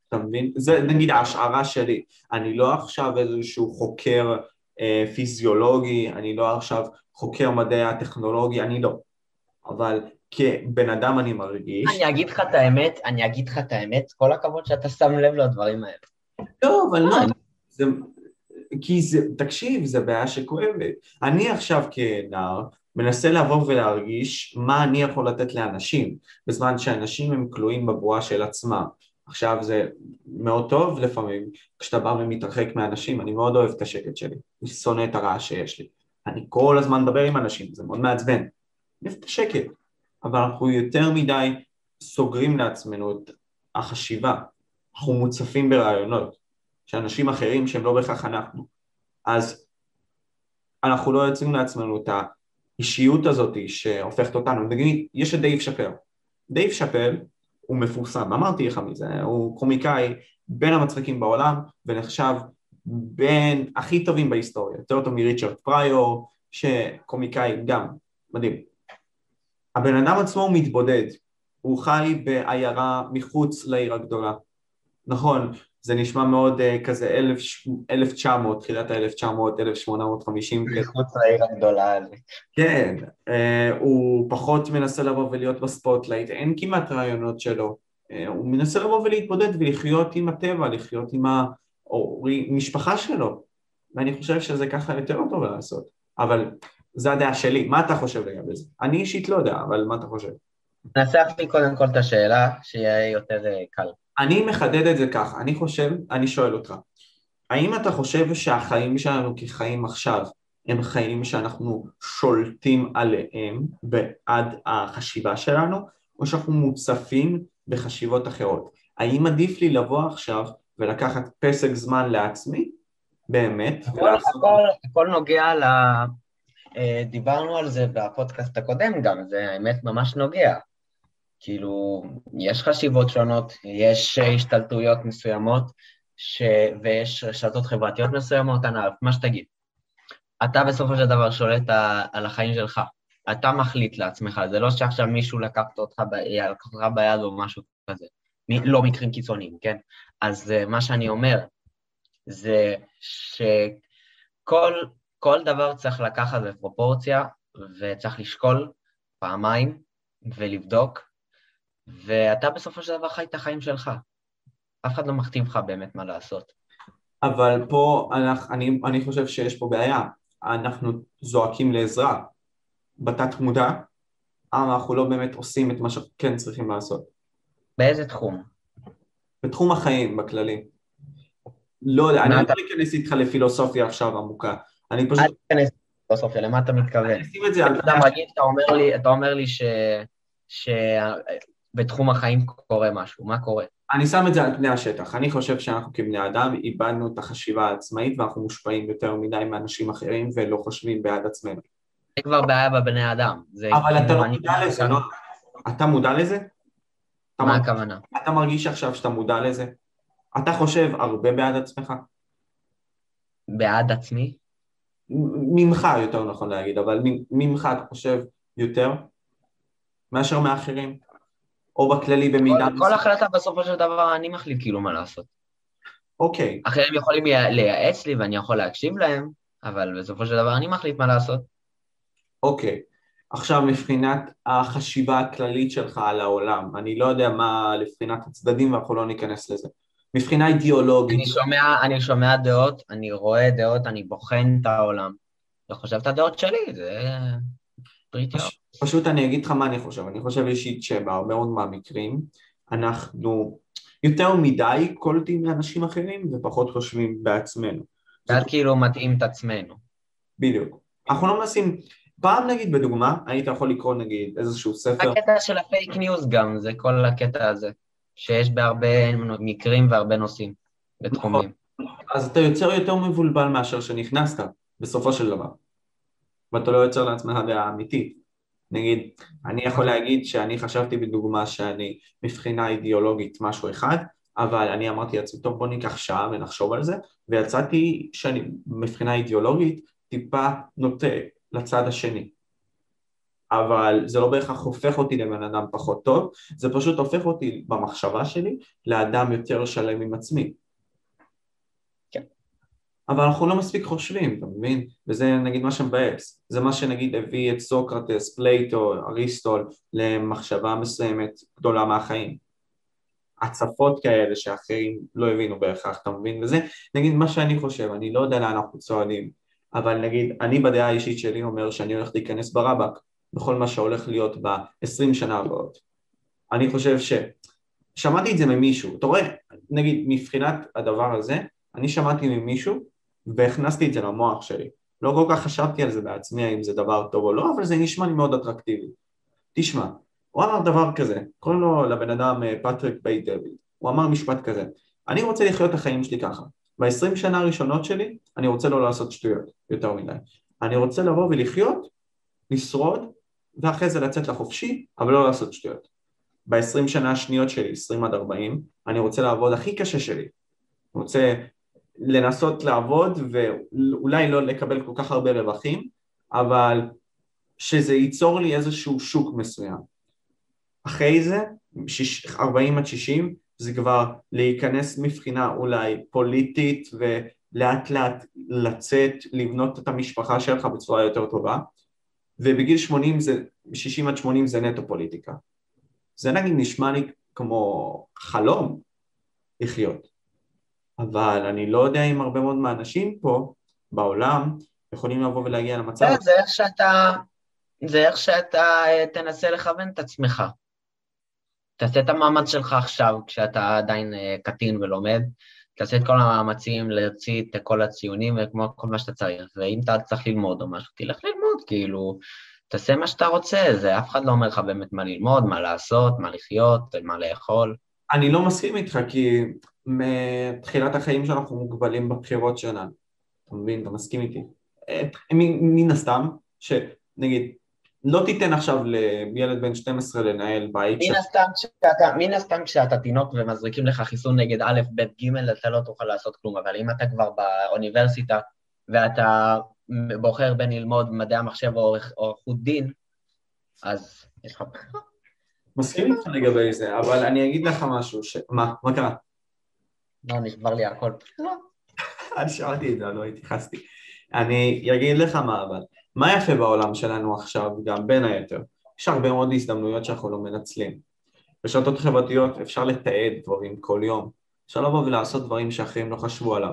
אתה מבין? זה נגיד ההשערה שלי. אני לא עכשיו איזשהו חוקר אה, פיזיולוגי, אני לא עכשיו חוקר מדעי הטכנולוגי, אני לא. אבל כבן אדם אני מרגיש... אני אגיד לך את האמת, אני אגיד לך את האמת, כל הכבוד שאתה שם לב לדברים האלה. לא, אבל לא, זה, כי זה, תקשיב, זה בעיה שכואבת. אני עכשיו כנער מנסה לבוא ולהרגיש מה אני יכול לתת לאנשים, בזמן שאנשים הם כלואים בבועה של עצמם. עכשיו זה מאוד טוב לפעמים, כשאתה בא ומתרחק מאנשים, אני מאוד אוהב את השקט שלי, אני שונא את הרעש שיש לי. אני כל הזמן מדבר עם אנשים, זה מאוד מעצבן. אני אוהב את השקט, אבל אנחנו יותר מדי סוגרים לעצמנו את החשיבה, אנחנו מוצפים ברעיונות של אנשים אחרים שהם לא בהכרח אנחנו. אז אנחנו לא יוצרים לעצמנו את האישיות הזאת שהופכת אותנו. נגיד, יש את דייב שאפל. דייב שאפל הוא מפורסם, אמרתי לך מזה, הוא קומיקאי בין המצחיקים בעולם ונחשב בין הכי טובים בהיסטוריה, יותר טוב מריצ'רד פריור, שקומיקאי גם, מדהים. הבן אדם עצמו הוא מתבודד, הוא חי בעיירה מחוץ לעיר הגדולה. נכון, זה נשמע מאוד uh, כזה 1900, תחילת ה-1900, 1850. מחוץ לעיר הגדולה הזאת. כן, uh, הוא פחות מנסה לבוא ולהיות ב spotlight, אין כמעט ראיונות שלו. Uh, הוא מנסה לבוא ולהתבודד ולחיות עם הטבע, לחיות עם המשפחה שלו. ואני חושב שזה ככה יותר טוב לעשות. אבל זו הדעה שלי, מה אתה חושב לגבי זה? אני אישית לא יודע, אבל מה אתה חושב? ננסח לי קודם כל את השאלה, שיהיה יותר קל. אני מחדד את זה ככה, אני חושב, אני שואל אותך, האם אתה חושב שהחיים שלנו כחיים עכשיו הם חיים שאנחנו שולטים עליהם בעד החשיבה שלנו, או שאנחנו מוצפים בחשיבות אחרות? האם עדיף לי לבוא עכשיו ולקחת פסק זמן לעצמי, באמת? הכל, ולעשות... הכל, הכל נוגע ל... אה, דיברנו על זה בפודקאסט הקודם גם, זה האמת ממש נוגע. כאילו, יש חשיבות שונות, יש השתלטויות מסוימות, ש... ויש רשתות חברתיות מסוימות, אנא, מה שתגיד. אתה בסופו של דבר שולט על החיים שלך. אתה מחליט לעצמך, זה לא שעכשיו מישהו לקח אותך, ב... לקח אותך ביד או משהו כזה. לא מקרים קיצוניים, כן? אז uh, מה שאני אומר זה שכל דבר צריך לקחת בפרופורציה וצריך לשקול פעמיים ולבדוק, ואתה בסופו של דבר חי את החיים שלך. אף אחד לא מכתיב לך באמת מה לעשות. אבל פה אנחנו, אני, אני חושב שיש פה בעיה, אנחנו זועקים לעזרה בתת מודע, אבל אנחנו לא באמת עושים את מה שכן צריכים לעשות. באיזה תחום? בתחום החיים בכללי. לא אני לא אכנס איתך לפילוסופיה עכשיו עמוקה, אני פשוט... אל תיכנס לפילוסופיה, למה אתה מתכוון? אני אשים את זה על... אתה אתה אומר לי, אתה אומר לי ש... שבתחום החיים קורה משהו, מה קורה? אני שם את זה על פני השטח, אני חושב שאנחנו כבני אדם איבדנו את החשיבה העצמאית ואנחנו מושפעים יותר מדי מאנשים אחרים ולא חושבים בעד עצמנו. זה כבר בעיה בבני אדם. אבל אתה לא מודע לזה, לא? אתה מודע לזה? מה הכוונה? אתה מרגיש עכשיו שאתה מודע לזה? אתה חושב הרבה בעד עצמך? בעד עצמי? ממך יותר נכון להגיד, אבל ממך אתה חושב יותר מאשר מאחרים? או בכללי במידה... כל, כל החלטה בסופו של דבר אני מחליט כאילו מה לעשות. אוקיי. אחרים יכולים לייעץ לי ואני יכול להקשיב להם, אבל בסופו של דבר אני מחליט מה לעשות. אוקיי. עכשיו מבחינת החשיבה הכללית שלך על העולם, אני לא יודע מה לבחינת הצדדים ואנחנו לא ניכנס לזה. מבחינה אידיאולוגית. אני שומע, אני שומע דעות, אני רואה דעות, אני בוחן את העולם, וחושב את הדעות שלי, זה פשוט אני אגיד לך מה אני חושב, אני חושב אישית שבהרבה מאוד מהמקרים אנחנו יותר מדי קולטים מאנשים אחרים ופחות חושבים בעצמנו. ואז כאילו מתאים את עצמנו. בדיוק. אנחנו לא מנסים, פעם נגיד בדוגמה, היית יכול לקרוא נגיד איזשהו ספר... הקטע של הפייק ניוז גם, זה כל הקטע הזה. שיש בהרבה מקרים והרבה נושאים בתחומים. נכון. אז אתה יוצר יותר מבולבל מאשר שנכנסת, בסופו של דבר. ואתה לא יוצר לעצמך דעה אמיתית. נגיד, אני יכול להגיד שאני חשבתי בדוגמה שאני מבחינה אידיאולוגית משהו אחד, אבל אני אמרתי לעצמי, טוב בוא ניקח שעה ונחשוב על זה, ויצאתי שאני מבחינה אידיאולוגית טיפה נוטה לצד השני. אבל זה לא בהכרח הופך אותי לבן אדם פחות טוב, זה פשוט הופך אותי במחשבה שלי לאדם יותר שלם עם עצמי. אבל אנחנו לא מספיק חושבים, אתה מבין? וזה נגיד מה שמבאס. זה מה שנגיד הביא את סוקרטס, פלייטו, אריסטו למחשבה מסוימת גדולה מהחיים. הצפות כאלה שאחרים לא הבינו בהכרח, אתה מבין? וזה נגיד מה שאני חושב, אני לא יודע לאן אנחנו צועדים, אבל נגיד אני בדעה האישית שלי אומר שאני הולך להיכנס ברבק בכל מה שהולך להיות ב-20 שנה הבאות. אני חושב ש... שמעתי את זה ממישהו, אתה רואה, נגיד מבחינת הדבר הזה, אני שמעתי ממישהו והכנסתי את זה למוח שלי. לא כל כך חשבתי על זה בעצמי, האם זה דבר טוב או לא, אבל זה נשמע לי מאוד אטרקטיבי. תשמע, הוא אמר דבר כזה, קוראים לו לבן אדם פטריק בט דויד, הוא אמר משפט כזה, אני רוצה לחיות את החיים שלי ככה, ב-20 שנה הראשונות שלי אני רוצה לא לעשות שטויות יותר מדי, אני רוצה לבוא ולחיות, לשרוד ואחרי זה לצאת לחופשי, אבל לא לעשות שטויות. ב-20 שנה השניות שלי, 20 עד 40, אני רוצה לעבוד הכי קשה שלי. אני רוצה לנסות לעבוד ואולי לא לקבל כל כך הרבה רווחים, אבל שזה ייצור לי איזשהו שוק מסוים. אחרי זה, 40 עד 60, זה כבר להיכנס מבחינה אולי פוליטית ולאט לאט לצאת, לבנות את המשפחה שלך בצורה יותר טובה, ובגיל 80 זה, 60 עד 80 זה נטו פוליטיקה. זה נגיד נשמע לי כמו חלום לחיות, אבל אני לא יודע אם הרבה מאוד מהאנשים פה בעולם יכולים לבוא ולהגיע למצב... זה איך שאתה, זה איך שאתה אה, תנסה לכוון את עצמך. תעשה את המאמץ שלך עכשיו, כשאתה עדיין אה, קטין ולומד, תעשה את כל המאמצים להוציא את כל הציונים וכמו כל מה שאתה צריך, ואם אתה צריך ללמוד או משהו, תלך ללמוד, כאילו, תעשה מה שאתה רוצה, זה אף אחד לא אומר לך באמת מה ללמוד, מה לעשות, מה לחיות, מה לאכול. אני לא מסכים איתך, כי מתחילת החיים שאנחנו מוגבלים בבחירות שלנו, אתה מבין? אתה מסכים איתי? אה, מן הסתם, שנגיד, לא תיתן עכשיו לילד בן 12 לנהל בית כשאתה, מן הסתם כשאתה תינוק ומזריקים לך חיסון נגד א', ב', ג', אתה לא תוכל לעשות כלום, אבל אם אתה כבר באוניברסיטה ואתה בוחר בין ללמוד מדעי המחשב או עורכות דין, אז יש לך בחירה. מסכים איתך לגבי זה, אבל אני אגיד לך משהו, ש... מה? מה קרה? לא, נשבר לי הכל. אני שאלתי את זה, לא התייחסתי. אני אגיד לך מה אבל, מה יפה בעולם שלנו עכשיו גם בין היתר? יש הרבה מאוד הזדמנויות שאנחנו לא מנצלים. ברשתות חברתיות אפשר לתעד דברים כל יום, אפשר לבוא ולעשות דברים שאחרים לא חשבו עליו.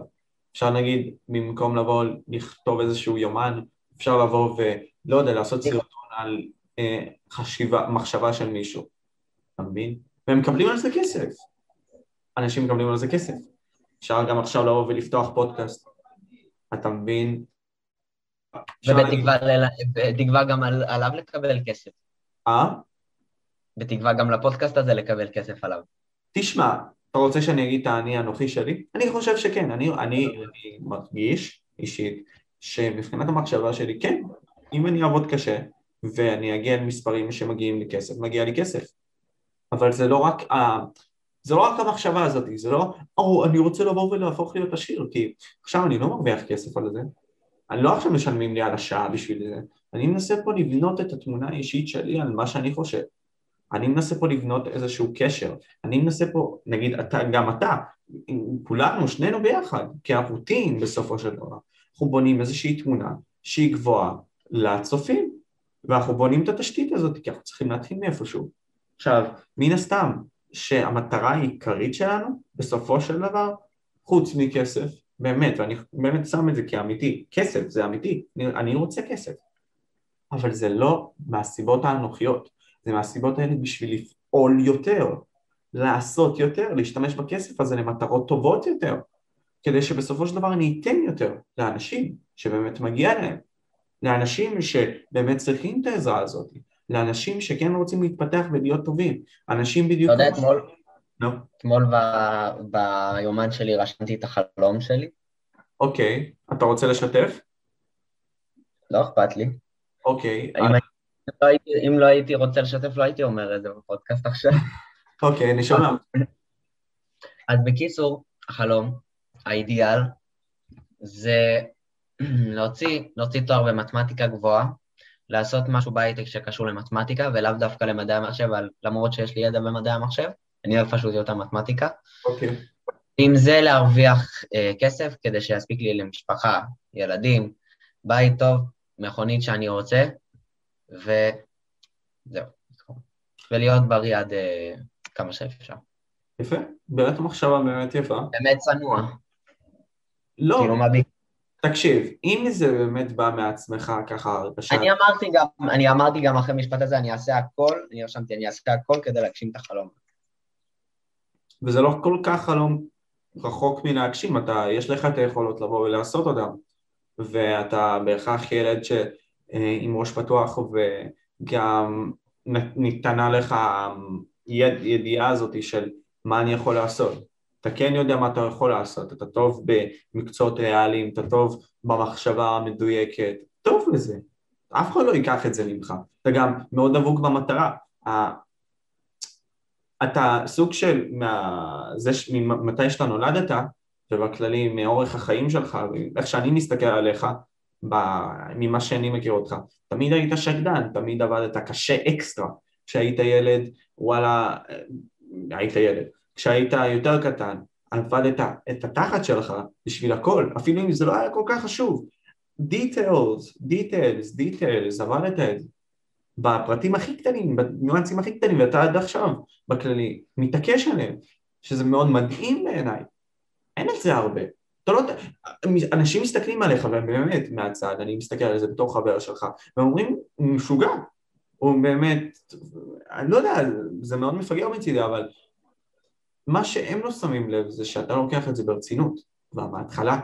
אפשר נגיד, במקום לבוא לכתוב איזשהו יומן, אפשר לבוא ולא יודע, לעשות סרטון על אה, חשיבה, מחשבה של מישהו, אתה מבין? והם מקבלים על זה כסף. אנשים מקבלים על זה כסף. אפשר גם עכשיו לבוא ולפתוח פודקאסט, אתה מבין? ובתקווה גם על- עליו לקבל כסף. אה? בתקווה גם לפודקאסט הזה לקבל כסף עליו. תשמע, אתה רוצה שאני אגיד את האני האנוכי שלי? אני חושב שכן, אני, אני, אני מרגיש אישית שמבחינת המחשבה שלי, כן, אם אני אעבוד קשה ואני אגיע למספרים שמגיעים לי כסף, מגיע לי כסף. אבל זה לא רק. זה לא רק המחשבה הזאת, זה לא, או, אני רוצה לבוא ולהפוך להיות עשיר, כי עכשיו אני לא מרוויח כסף על זה, אני לא עכשיו משלמים לי על השעה בשביל זה, אני מנסה פה לבנות את התמונה האישית שלי על מה שאני חושב. אני מנסה פה לבנות איזשהו קשר, אני מנסה פה, נגיד אתה, גם אתה, כולנו, שנינו ביחד, כערותים בסופו של דבר, אנחנו בונים איזושהי תמונה שהיא גבוהה לצופים, ואנחנו בונים את התשתית הזאת, כי אנחנו צריכים להתחיל מאיפשהו. עכשיו, מן הסתם, שהמטרה העיקרית שלנו, בסופו של דבר, חוץ מכסף, באמת, ואני באמת שם את זה כאמיתי, כסף זה אמיתי, אני, אני רוצה כסף, אבל זה לא מהסיבות האנוכיות, זה מהסיבות האלה בשביל לפעול יותר, לעשות יותר, להשתמש בכסף הזה למטרות טובות יותר, כדי שבסופו של דבר אני אתן יותר לאנשים שבאמת מגיע להם, לאנשים שבאמת צריכים את העזרה הזאת, לאנשים שכן רוצים להתפתח ולהיות טובים, אנשים בדיוק... אתה יודע, אתמול, נו, אתמול ב- ביומן שלי רשמתי את החלום שלי, אוקיי, אתה רוצה לשתף? לא אכפת לי. אוקיי, אם הייתי- לא הייתי- אם לא הייתי רוצה לשתף, לא הייתי אומר את זה בפודקאסט עכשיו. אוקיי, אני שומע. אז בקיצור, החלום, האידיאל, זה להוציא, להוציא תואר במתמטיקה גבוהה, לעשות משהו בהייטק שקשור למתמטיקה, ולאו דווקא למדעי המחשב, אבל למרות שיש לי ידע במדעי המחשב, אני אוהב פשוט יותר מתמטיקה. אוקיי, עם זה להרוויח אה, כסף כדי שיספיק לי למשפחה, ילדים, בית טוב, מכונית שאני רוצה, וזהו. ולהיות בריא עד אה, כמה שאפשר. יפה, באמת מחשבה באמת יפה. באמת צנוע. לא, כאילו, מה בי... תקשיב, אם זה באמת בא מעצמך ככה הרגשה, אני אמרתי גם, אני אמרתי גם אחרי המשפט הזה, אני אעשה הכל, אני רשמתי, אני אעשה הכל כדי להגשים את החלום. וזה לא כל כך חלום רחוק מלהגשים, אתה, יש לך את היכולות לבוא ולעשות אותם, ואתה בהכרח ילד ש, אה, עם ראש פתוח וגם ניתנה לך יד, ידיעה הזאת של מה אני יכול לעשות. אתה כן יודע מה אתה יכול לעשות, אתה טוב במקצועות ריאליים, אתה טוב במחשבה המדויקת, טוב בזה. אף אחד לא ייקח את זה ממך. אתה גם מאוד דבוק במטרה. אתה סוג של, מה, ממתי שאתה נולדת, ובכללי מאורך החיים שלך, ואיך שאני מסתכל עליך, ב, ממה שאני מכיר אותך, תמיד היית שקדן, תמיד עבדת קשה אקסטרה. כשהיית ילד, וואלה, אה, היית ילד. כשהיית יותר קטן, עבדת את התחת שלך בשביל הכל, אפילו אם זה לא היה כל כך חשוב. details, details, details, עבדת את זה. בפרטים הכי קטנים, בניואנסים הכי קטנים, ואתה עד עכשיו בכללי מתעקש עליהם, שזה מאוד מדהים בעיניי. אין את זה הרבה. אתה לא... אנשים מסתכלים עליך, והם באמת מהצד, אני מסתכל על זה בתור חבר שלך, והם אומרים, הוא משוגע. הוא באמת, אני לא יודע, זה מאוד מפגר מצידי, אבל מה שהם לא שמים לב זה שאתה לוקח את זה ברצינות, כבר מההתחלה.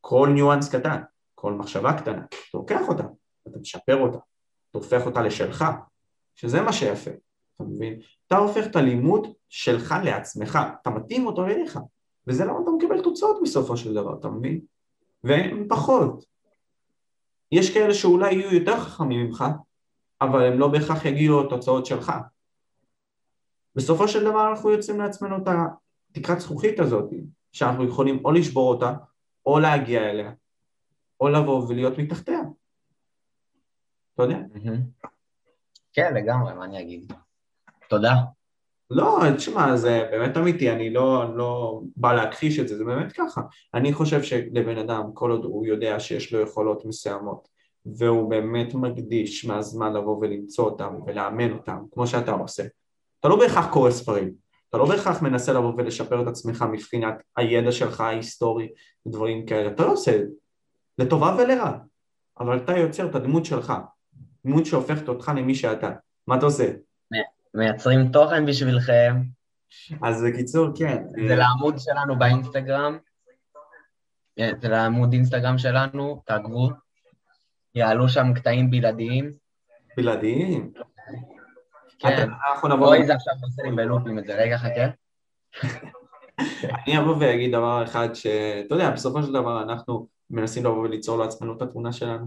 כל ניואנס קטן, כל מחשבה קטנה, אתה לוקח אותה, אתה משפר אותה, אתה הופך אותה לשלך, שזה מה שיפה, אתה מבין? אתה הופך את הלימוד שלך לעצמך, אתה מתאים אותו אליך, וזה למה אתה מקבל תוצאות בסופו של דבר, אתה מבין? והם פחות. יש כאלה שאולי יהיו יותר חכמים ממך, אבל הם לא בהכרח יגיעו לתוצאות שלך. בסופו של דבר אנחנו יוצאים לעצמנו את התקרת זכוכית הזאת, שאנחנו יכולים או לשבור אותה, או להגיע אליה, או לבוא ולהיות מתחתיה. אתה יודע? כן, לגמרי, מה אני אגיד? תודה. לא, תשמע, זה באמת אמיתי, אני לא, לא בא להכחיש את זה, זה באמת ככה. אני חושב שלבן אדם, כל עוד הוא יודע שיש לו יכולות מסוימות, והוא באמת מקדיש מהזמן לבוא ולמצוא אותם ולאמן אותם, כמו שאתה עושה, אתה לא בהכרח קורא ספרים, אתה לא בהכרח מנסה לבוא ולשפר את עצמך מבחינת הידע שלך ההיסטורי ודברים כאלה, אתה לא עושה את לטובה ולרע, אבל אתה יוצר את הדמות שלך, דמות שהופכת אותך למי שאתה, מה אתה עושה? מייצרים תוכן בשבילכם, אז בקיצור, כן. זה לעמוד שלנו באינסטגרם, אה, זה לעמוד אינסטגרם שלנו, תעקבו, יעלו שם קטעים בלעדיים. בלעדיים? אנחנו נבוא... אוי, זה עכשיו לי בלופים את זה, רגע, חכה. אני אבוא ואגיד דבר אחד שאתה יודע, בסופו של דבר אנחנו מנסים לבוא וליצור לעצמנו את התמונה שלנו.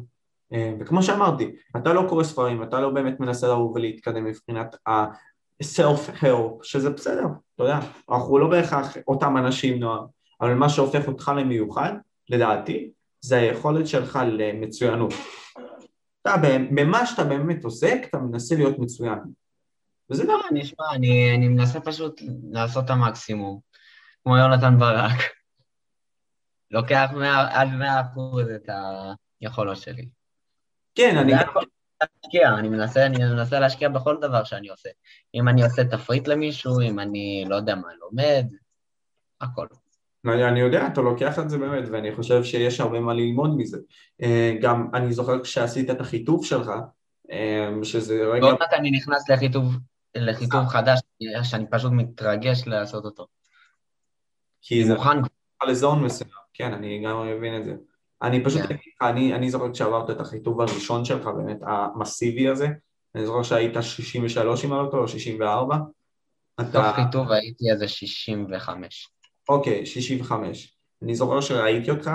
אה, וכמו שאמרתי, אתה לא קורא ספרים, אתה לא באמת מנסה לבוא ולהתקדם מבחינת ה-self-help, שזה בסדר, אתה יודע, אנחנו לא בהכרח אותם אנשים נוער, אבל מה שהופך אותך למיוחד, לדעתי, זה היכולת שלך למצוינות. אתה, במה שאתה באמת עוסק, אתה מנסה להיות מצוין. וזה גם... נשמע, אני, אני מנסה פשוט לעשות את המקסימום, כמו יונתן ברק. לוקח עד מאה אחוז את היכולות שלי. כן, אני... להשקיע, אני מנסה, אני מנסה להשקיע בכל דבר שאני עושה. אם אני עושה תפריט למישהו, אם אני, לא יודע מה, לומד, הכל. אני, אני יודע, אתה לוקח את זה באמת, ואני חושב שיש הרבה מה ללמוד מזה. אה, גם אני זוכר כשעשית את החיתוף שלך, אה, שזה רגע... עוד מעט אני נכנס לחיתוף, לחיתוף חדש, שאני פשוט מתרגש לעשות אותו. כי זה מוכן לזון מסוים, כן, אני גם מבין את זה. אני פשוט כן. אני, אני זוכר כשעברת את החיתוב הראשון שלך, באמת המסיבי הזה, אני זוכר שהיית 63 אם לא או 64. אתה... חיתוב הייתי איזה 65. אוקיי, 65. אני זוכר שראיתי אותך,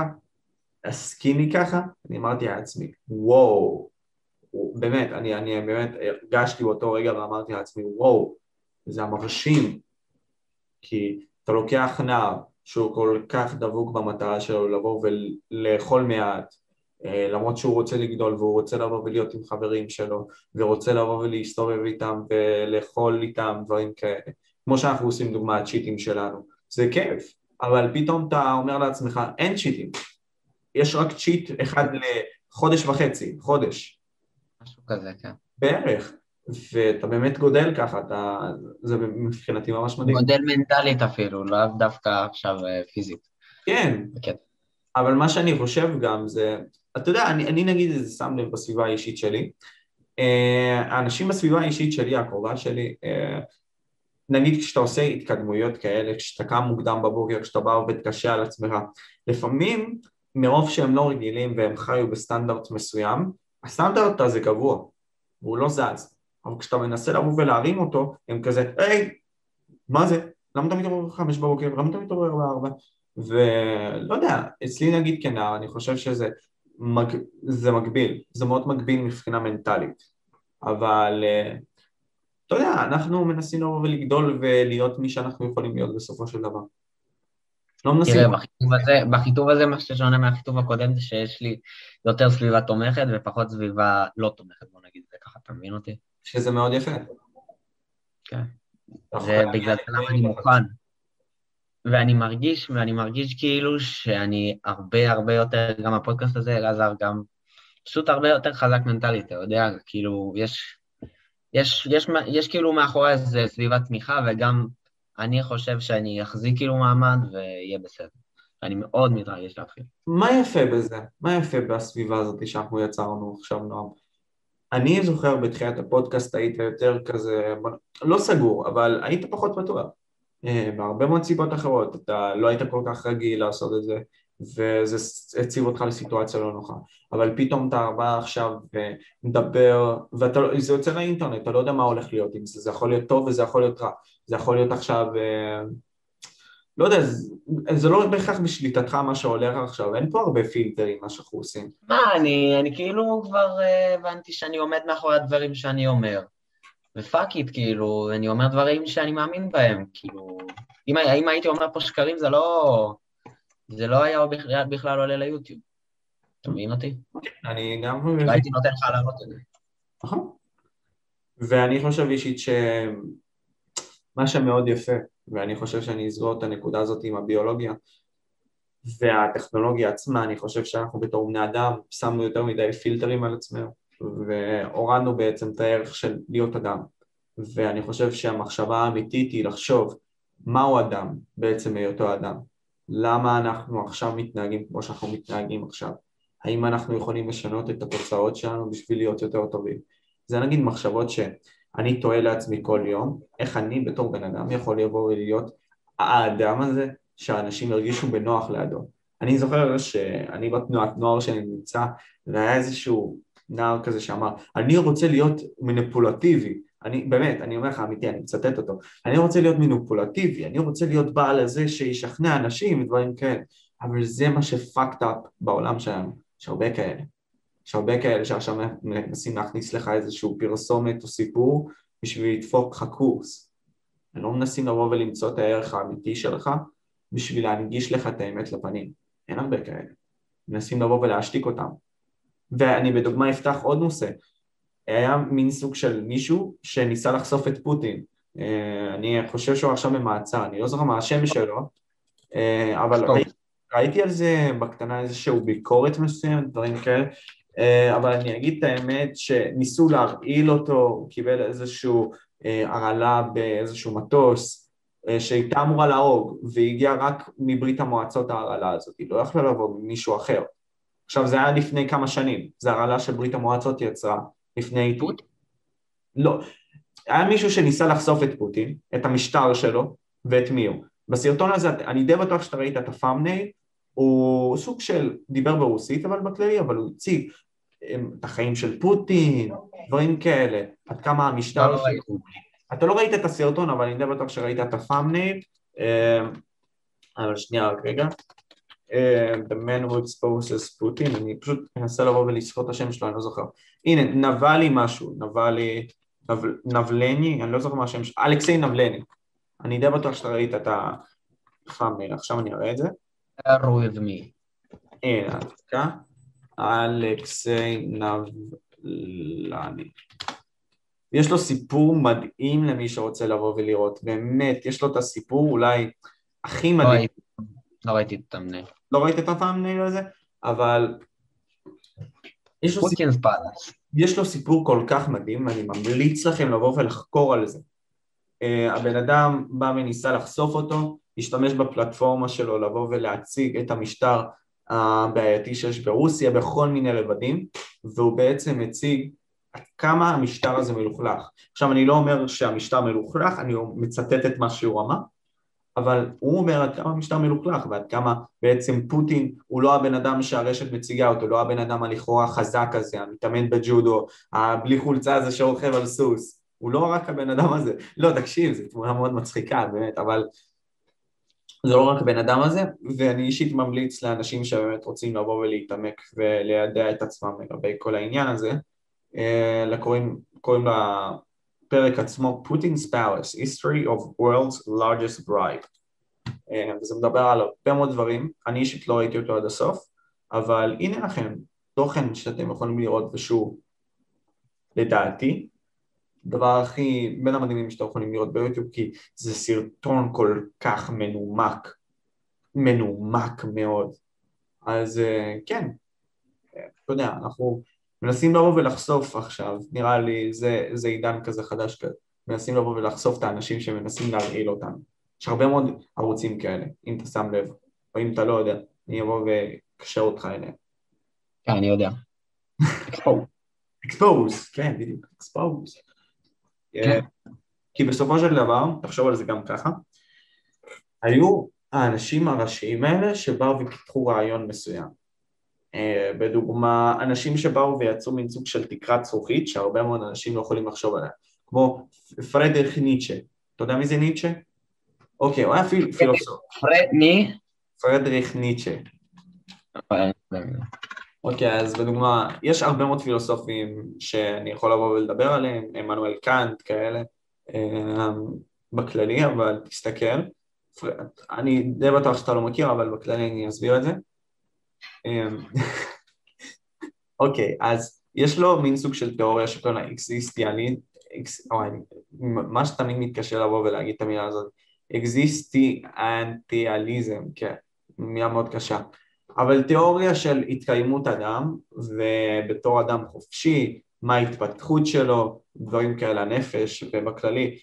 הסקיני ככה, אני אמרתי לעצמי, וואו, באמת, אני, אני באמת הרגשתי באותו רגע ואמרתי לעצמי, וואו, זה המרשים, כי אתה לוקח נער שהוא כל כך דבוק במטרה שלו לבוא ולאכול מעט, אה, למרות שהוא רוצה לגדול והוא רוצה לבוא ולהיות עם חברים שלו ורוצה לבוא ולהסתובב איתם ולאכול איתם דברים כאלה. כמו שאנחנו עושים דוגמא הצ'יטים שלנו. זה כיף אבל פתאום אתה אומר לעצמך אין צ'יטים. יש רק צ'יט אחד לחודש וחצי, חודש כזה, כן בערך ואתה באמת גודל ככה, אתה, זה מבחינתי ממש מדהים. גודל מנטלית אפילו, לאו דווקא עכשיו אה, פיזית. כן, כן, אבל מה שאני חושב גם זה, אתה יודע, אני, אני נגיד זה שם לב בסביבה האישית שלי, אה, האנשים בסביבה האישית שלי, הקרובה שלי, אה, נגיד כשאתה עושה התקדמויות כאלה, כשאתה קם מוקדם בבוקר, כשאתה בא עובד קשה על עצמך, לפעמים מרוב שהם לא רגילים והם חיו בסטנדרט מסוים, הסטנדרט הזה קבוע, והוא לא זז. אבל כשאתה מנסה לבוא ולהרים אותו, הם כזה, היי, מה זה? למה אתה מתעורר בחמש בבוקר? למה אתה מתעורר בארבע? ולא יודע, אצלי נגיד כנער, אני חושב שזה מג... זה מגביל, זה מאוד מגביל מבחינה מנטלית, אבל אה, אתה יודע, אנחנו מנסים לבוא ולגדול ולהיות מי שאנחנו יכולים להיות בסופו של דבר. לא מנסים. תראה, בחיתוב הזה, בחיתוב הזה מה ששונה מהחיתוב הקודם זה שיש לי יותר סביבה תומכת ופחות סביבה לא תומכת, בוא נגיד זה ככה, אתה מבין אותי? שזה מאוד יפה. כן. זה בגלל זה למה אני מוכן. ואני מרגיש, ואני מרגיש כאילו שאני הרבה הרבה יותר, גם הפודקאסט הזה, אלעזר, גם פשוט הרבה יותר חזק מנטלית, אתה יודע, כאילו, יש, יש, יש, יש, יש כאילו מאחורי איזה סביבת תמיכה, וגם אני חושב שאני אחזיק כאילו מעמד ויהיה בסדר. אני מאוד מתרגש להתחיל. מה יפה בזה? מה יפה בסביבה הזאת שאנחנו יצרנו עכשיו, נועם? אני זוכר בתחילת הפודקאסט היית יותר כזה, לא סגור, אבל היית פחות פתוח. אה, בהרבה מאוד סיבות אחרות, אתה לא היית כל כך רגיל לעשות את זה, וזה הציב אותך לסיטואציה לא נוחה. אבל פתאום אתה בא עכשיו ומדבר, וזה יוצא לאינטרנט, אתה לא יודע מה הולך להיות עם זה, זה יכול להיות טוב וזה יכול להיות רע. זה יכול להיות עכשיו אה, לא יודע, זה, זה לא בהכרח בשליטתך מה שהולך עכשיו, אין פה הרבה פילטרים מה שאנחנו עושים. מה, אני, אני כאילו כבר uh, הבנתי שאני עומד מאחורי הדברים שאני אומר. ופאק איט, כאילו, אני אומר דברים שאני מאמין בהם, כאילו... אם, אם הייתי אומר פה שקרים זה לא... זה לא היה בכלל, בכלל עולה ליוטיוב. אתה מבין אותי? אני גם... לא הייתי נותן לך לענות את זה. נכון. ואני חושב אישית שמה שמאוד יפה ואני חושב שאני אסגור את הנקודה הזאת עם הביולוגיה והטכנולוגיה עצמה, אני חושב שאנחנו בתור בני אדם שמנו יותר מדי פילטרים על עצמנו והורדנו בעצם את הערך של להיות אדם ואני חושב שהמחשבה האמיתית היא לחשוב מהו אדם בעצם היותו אדם למה אנחנו עכשיו מתנהגים כמו שאנחנו מתנהגים עכשיו האם אנחנו יכולים לשנות את התוצאות שלנו בשביל להיות יותר טובים זה נגיד מחשבות שאני תוהה לעצמי כל יום איך אני בתור בן אדם יכול לבוא ולהיות האדם הזה שאנשים ירגישו בנוח לידו. אני זוכר שאני בתנועת נוער שאני נמצא, והיה איזשהו נער כזה שאמר, אני רוצה להיות מניפולטיבי, אני באמת, אני אומר לך אמיתי, אני מצטט אותו, אני רוצה להיות מניפולטיבי, אני רוצה להיות בעל הזה שישכנע אנשים ודברים כאלה, אבל זה מה שפאקד אפ בעולם שלנו, יש הרבה כאלה, יש הרבה כאלה שעכשיו מנסים להכניס לך איזשהו פרסומת או סיפור בשביל לדפוק לך קורס, הם לא מנסים לבוא ולמצוא את הערך האמיתי שלך בשביל להנגיש לך את האמת לפנים. אין הרבה כאלה. מנסים לבוא ולהשתיק אותם. ואני בדוגמה אפתח עוד נושא. היה מין סוג של מישהו שניסה לחשוף את פוטין. אה, אני חושב שהוא עכשיו במעצר, אני לא זוכר מה השם שלו, אה, אבל ראיתי, ראיתי על זה בקטנה איזשהו ביקורת מסוימת, דברים כאלה, אה, אבל אני אגיד את האמת שניסו להרעיל אותו, הוא קיבל איזשהו הרעלה באיזשהו מטוס, שהייתה אמורה להרוג והיא הגיעה רק מברית המועצות ההרעלה הזאת, היא לא יכלה לבוא ממישהו אחר. עכשיו זה היה לפני כמה שנים, זה הרעלה שברית המועצות יצרה לפני... פוטין? לא, היה מישהו שניסה לחשוף את פוטין, את המשטר שלו ואת מי הוא. בסרטון הזה, אני די בטוח שאתה ראית את הפאמנייל, הוא סוג של, דיבר ברוסית אבל בכללי, אבל הוא הציג אה, את החיים של פוטין, דברים כאלה, עד כמה המשטר... לא, לא אתה לא ראית את הסרטון, אבל אני די בטוח שראית את הפאמנייל, אה, אבל שנייה רק רגע. אה, the man who exposes Putin, אני פשוט אנסה לבוא ולזכור את השם שלו, אני לא זוכר. הנה, נבלי משהו, נבלי, נבלני, אני לא זוכר מה השם שלו, אלכסיי נבלני. אני די בטוח שאתה ראית את הפאמנייל, עכשיו אני אראה את זה. with me. הנה, דקה. אלכסיי נבלני. יש לו סיפור מדהים למי שרוצה לבוא ולראות, באמת, יש לו את הסיפור אולי הכי מדהים. לא ראיתי את המנהל. לא ראית את המנהל הזה? אבל יש לו, סיפור, יש לו סיפור כל כך מדהים, ואני ממליץ לכם לבוא ולחקור על זה. Uh, הבן אדם בא וניסה לחשוף אותו, השתמש בפלטפורמה שלו לבוא ולהציג את המשטר הבעייתי שיש ברוסיה בכל מיני רבדים, והוא בעצם מציג עד כמה המשטר הזה מלוכלך. עכשיו אני לא אומר שהמשטר מלוכלך, אני מצטט את מה שהוא אמר, אבל הוא אומר עד כמה המשטר מלוכלך ועד כמה בעצם פוטין הוא לא הבן אדם שהרשת מציגה אותו, לא הבן אדם הלכאורה החזק הזה, המתאמן בג'ודו, הבלי חולצה הזה שרוכב על סוס, הוא לא רק הבן אדם הזה, לא תקשיב, זו תמונה מאוד מצחיקה באמת, אבל זה לא רק הבן אדם הזה, ואני אישית ממליץ לאנשים שבאמת רוצים לבוא ולהתעמק ולידע את עצמם לגבי כל העניין הזה, לקוראים, קוראים לפרק עצמו Putin's Palace, History of World's Largest Bribe. וזה מדבר על הרבה מאוד דברים, אני אישית לא ראיתי אותו עד הסוף, אבל הנה לכם תוכן שאתם יכולים לראות ושוב, לדעתי, הדבר הכי בין המדהימים שאתם יכולים לראות ביוטיוב כי זה סרטון כל כך מנומק, מנומק מאוד, אז כן, אתה יודע, אנחנו מנסים לבוא ולחשוף עכשיו, נראה לי זה, זה עידן כזה חדש כזה, מנסים לבוא ולחשוף את האנשים שמנסים להרעיל אותנו. יש הרבה מאוד ערוצים כאלה, אם אתה שם לב, או אם אתה לא יודע, אני אבוא ואקשר אותך אליהם. כן, אני יודע. אקספוז, כן, בדיוק, אקספוז. כן. כי בסופו של דבר, תחשוב על זה גם ככה, היו האנשים הראשיים האלה שבאו ופיתחו רעיון מסוים. אה, בדוגמה אנשים שבאו ויצאו מין סוג של תקרת זכוכית שהרבה מאוד אנשים לא יכולים לחשוב עליה כמו פרדריך ניטשה, אתה יודע מי זה ניטשה? אוקיי, הוא היה פיל, פילוסוף. פרד מי? פרדריך ניטשה. אוקיי, אז בדוגמה, יש הרבה מאוד פילוסופים שאני יכול לבוא ולדבר עליהם, עמנואל קאנט כאלה, אה, בכללי, אבל תסתכל, אני די בטוח שאתה לא מכיר, אבל בכללי אני אסביר את זה. אמ, אוקיי, אז יש לו מין סוג של תיאוריה שקוראים לה אקזיסטיאלית, מה שתמיד מתקשה לבוא ולהגיד את המילה הזאת, אקזיסטיאנטיאליזם, כן, מילה מאוד קשה. אבל תיאוריה של התקיימות אדם, ובתור אדם חופשי, מה ההתפתחות שלו, דברים כאלה, הנפש, ובכללי.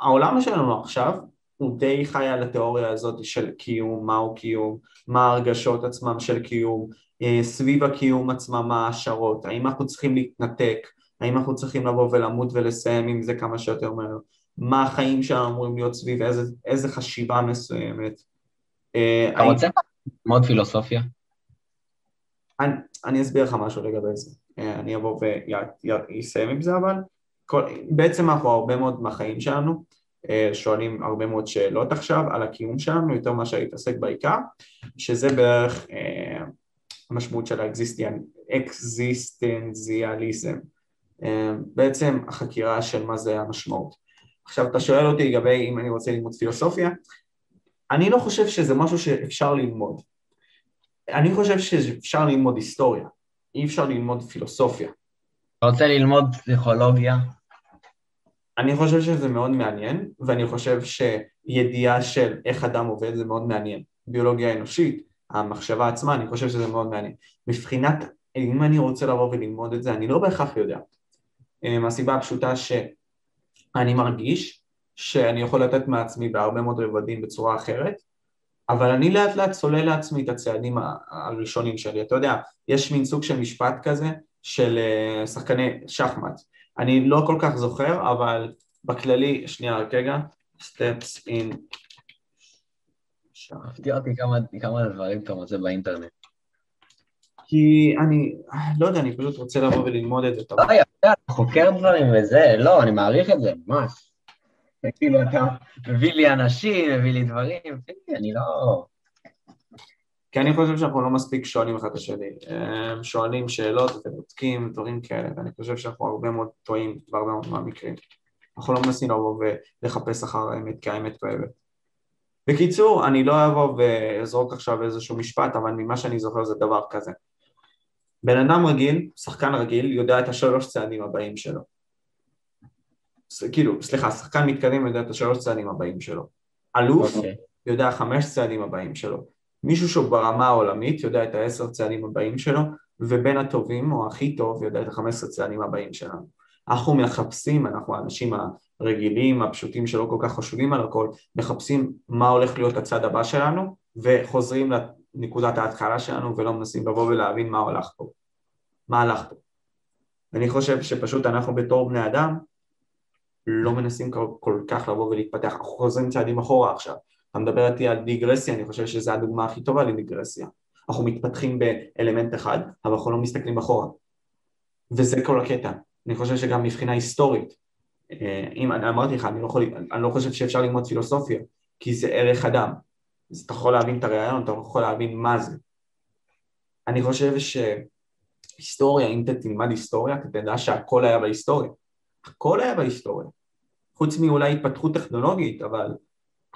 העולם שלנו עכשיו הוא די חי על התיאוריה הזאת של קיום, מהו קיום, מה ההרגשות עצמם של קיום, אה, סביב הקיום עצמם מה ההשערות, האם אנחנו צריכים להתנתק, האם אנחנו צריכים לבוא ולמות ולסיים עם זה כמה שיותר מהר, מה החיים שלנו אמורים להיות סביב איזה, איזה חשיבה מסוימת. אה, אתה רוצה ללמוד פילוסופיה? אני, אני אסביר לך משהו לגבי זה, אה, אני אבוא ואסיים עם זה אבל כל, בעצם אנחנו הרבה מאוד מהחיים שלנו שואלים הרבה מאוד שאלות עכשיו על הקיום שלנו יותר מאשר להתעסק בעיקר שזה בערך אה, המשמעות של האקזיסטנזיאליזם אה, בעצם החקירה של מה זה המשמעות. עכשיו אתה שואל אותי לגבי אם אני רוצה ללמוד פילוסופיה אני לא חושב שזה משהו שאפשר ללמוד. אני חושב שאפשר ללמוד היסטוריה. אי אפשר ללמוד פילוסופיה. אתה רוצה ללמוד פסיכולוגיה? אני חושב שזה מאוד מעניין, ואני חושב שידיעה של איך אדם עובד זה מאוד מעניין. ביולוגיה אנושית, המחשבה עצמה, אני חושב שזה מאוד מעניין. מבחינת, אם אני רוצה לבוא וללמוד את זה, אני לא בהכרח יודע. מהסיבה הפשוטה שאני מרגיש שאני יכול לתת מעצמי בהרבה מאוד רבדים בצורה אחרת, אבל אני לאט לאט צולל לעצמי את הצעדים הראשונים שלי. אתה יודע, יש מין סוג של משפט כזה של אה, שחקני שחמט. אני לא כל כך זוכר, אבל בכללי, שנייה רק רגע, steps in... הפתיע אותי כמה דברים אתה מוצא באינטרנט. כי אני, לא יודע, אני פשוט רוצה לבוא וללמוד את זה. לא, יפה, אתה חוקר דברים וזה, לא, אני מעריך את זה, ממש. כאילו, אתה מביא לי אנשים, מביא לי דברים, אני לא... כי אני חושב שאנחנו לא מספיק שואלים אחד את השני, שואלים שאלות ובודקים דברים כאלה, ואני חושב שאנחנו הרבה מאוד טועים בהרבה מאוד מהמקרים. אנחנו לא מנסים לבוא ולחפש אחר האמת כי האמת כואבת. בקיצור, אני לא אבוא ואזרוק עכשיו איזשהו משפט, אבל ממה שאני זוכר זה דבר כזה. בן אדם רגיל, שחקן רגיל, יודע את השלוש צעדים הבאים שלו. כאילו, סליחה, שחקן מתקדם יודע את השלוש צעדים הבאים שלו. אלוף okay. אוקיי. יודע חמש צעדים הבאים שלו. מישהו שהוא ברמה העולמית יודע את העשר צעדים הבאים שלו ובין הטובים או הכי טוב יודע את החמש עשרה צעדים הבאים שלנו. אנחנו מחפשים, אנחנו האנשים הרגילים, הפשוטים שלא כל כך חשובים על הכל, מחפשים מה הולך להיות הצד הבא שלנו וחוזרים לנקודת ההתחלה שלנו ולא מנסים לבוא ולהבין מה הלך פה, מה הלך פה. אני חושב שפשוט אנחנו בתור בני אדם לא מנסים כל, כל כך לבוא ולהתפתח, אנחנו חוזרים צעדים אחורה עכשיו, אתה מדבר איתי על דיגרסיה, אני חושב שזו הדוגמה הכי טובה לדיגרסיה. אנחנו מתפתחים באלמנט אחד, אבל אנחנו לא מסתכלים אחורה. וזה כל הקטע. אני חושב שגם מבחינה היסטורית, אה, אם אני אמרתי לך, אני לא, יכול, אני לא חושב שאפשר ללמוד פילוסופיה, כי זה ערך אדם. אז אתה יכול להבין את הרעיון, אתה יכול להבין מה זה. אני חושב שהיסטוריה, אם אתה תלמד היסטוריה, אתה תדע שהכל היה בהיסטוריה. הכל היה בהיסטוריה. חוץ מאולי התפתחות טכנולוגית, אבל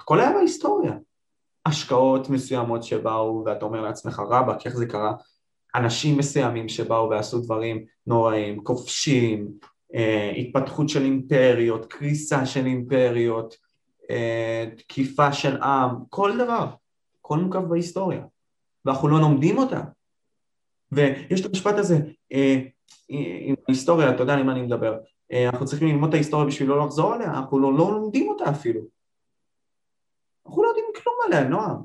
הכל היה בהיסטוריה. השקעות מסוימות שבאו ואתה אומר לעצמך רבאק איך זה קרה, אנשים מסוימים שבאו ועשו דברים נוראים, כובשים, אה, התפתחות של אימפריות, קריסה של אימפריות, אה, תקיפה של עם, כל דבר, הכל מוקף בהיסטוריה, ואנחנו לא לומדים אותה. ויש את המשפט הזה, אה, עם ההיסטוריה, אתה יודע על מה אני מדבר, אה, אנחנו צריכים ללמוד את ההיסטוריה בשביל לא לחזור עליה, אנחנו לא, לא לומדים אותה אפילו. אנחנו לא יודעים כלום עליה, נועם.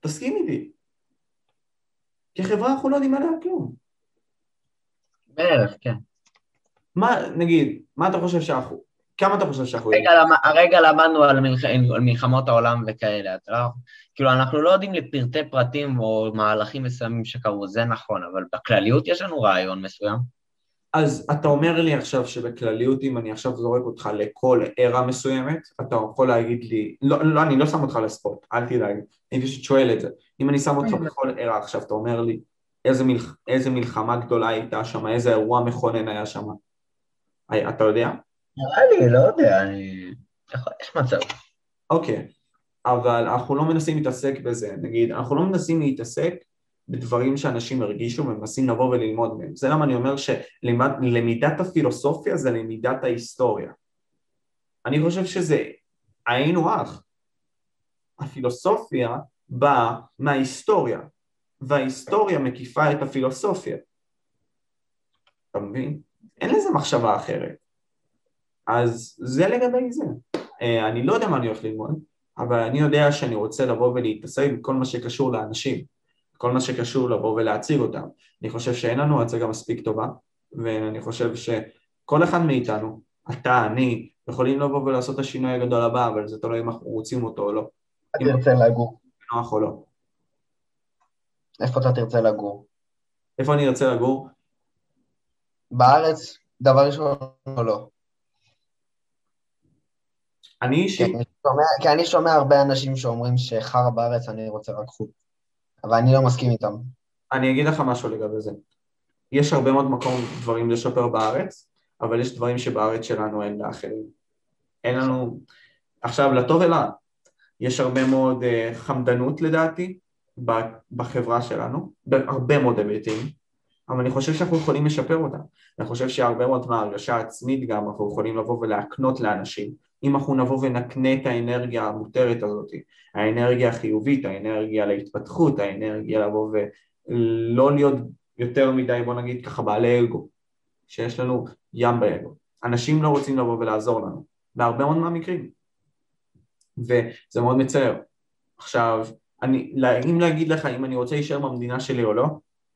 תסכים איתי. כחברה אנחנו לא יודעים עליה כלום. בערך, כן. מה, נגיד, מה אתה חושב שאנחנו, כמה אתה חושב שאנחנו יודעים? הרגע למדנו על, מלח... על מלחמות העולם וכאלה, אתה לא... כאילו, אנחנו לא יודעים לפרטי פרטים או מהלכים מסוימים שקרו, זה נכון, אבל בכלליות יש לנו רעיון מסוים. אז אתה אומר לי עכשיו שבכלליות אם אני עכשיו זורק אותך לכל ערה מסוימת, אתה יכול להגיד לי, לא, לא אני לא שם אותך לספורט, אל תדאג, אני פשוט שואל את זה, אם אני שם אותך בכל ערה עכשיו, אתה אומר לי איזה, מלח, איזה מלחמה גדולה הייתה שם, איזה אירוע מכונן היה שם, אתה יודע? נראה לי, לא יודע, אני... יש מצב. אוקיי, אבל אנחנו לא מנסים להתעסק בזה, נגיד, אנחנו לא מנסים להתעסק בדברים שאנשים הרגישו ומנסים לבוא וללמוד מהם. זה למה אני אומר שלמידת הפילוסופיה זה למידת ההיסטוריה. אני חושב שזה היינו הך. הפילוסופיה באה מההיסטוריה, וההיסטוריה מקיפה את הפילוסופיה. אתה מבין? אין לזה מחשבה אחרת. אז זה לגבי זה. אה, אני לא יודע מה אני הולך ללמוד, אבל אני יודע שאני רוצה לבוא ולהתעסק בכל מה שקשור לאנשים, כל מה שקשור לבוא ולהציג אותם. אני חושב שאין לנו הצגה מספיק טובה, ואני חושב שכל אחד מאיתנו, אתה, אני, יכולים לבוא ולעשות את השינוי הגדול הבא, אבל זה תלוי אם אנחנו רוצים אותו או לא. אתה תרצה לגור. נוח או לא. איפה אתה תרצה לגור? איפה אני ארצה לגור? בארץ, דבר ראשון או לא? אני אישית... כי אני שומע, הרבה אנשים שאומרים שחרא בארץ, אני רוצה רק חוץ. אבל אני לא מסכים איתם. אני אגיד לך משהו לגבי זה. יש הרבה מאוד מקום דברים לשפר בארץ, אבל יש דברים שבארץ שלנו אין לאחרים. אין לנו... עכשיו, לטוב ולרע, יש הרבה מאוד uh, חמדנות לדעתי בחברה שלנו, בהרבה מאוד היבטים, אבל אני חושב שאנחנו יכולים לשפר אותה. אני חושב שהרבה מאוד מההרגשה העצמית גם אנחנו יכולים לבוא ולהקנות לאנשים. אם אנחנו נבוא ונקנה את האנרגיה המותרת הזאת, האנרגיה החיובית, האנרגיה להתפתחות, האנרגיה לבוא ולא להיות יותר מדי, בוא נגיד ככה, בעלי אגו, שיש לנו ים באגו. אנשים לא רוצים לבוא ולעזור לנו, בהרבה מאוד מהמקרים. וזה מאוד מצער. עכשיו, אני, אם להגיד לך אם אני רוצה להישאר במדינה שלי או לא,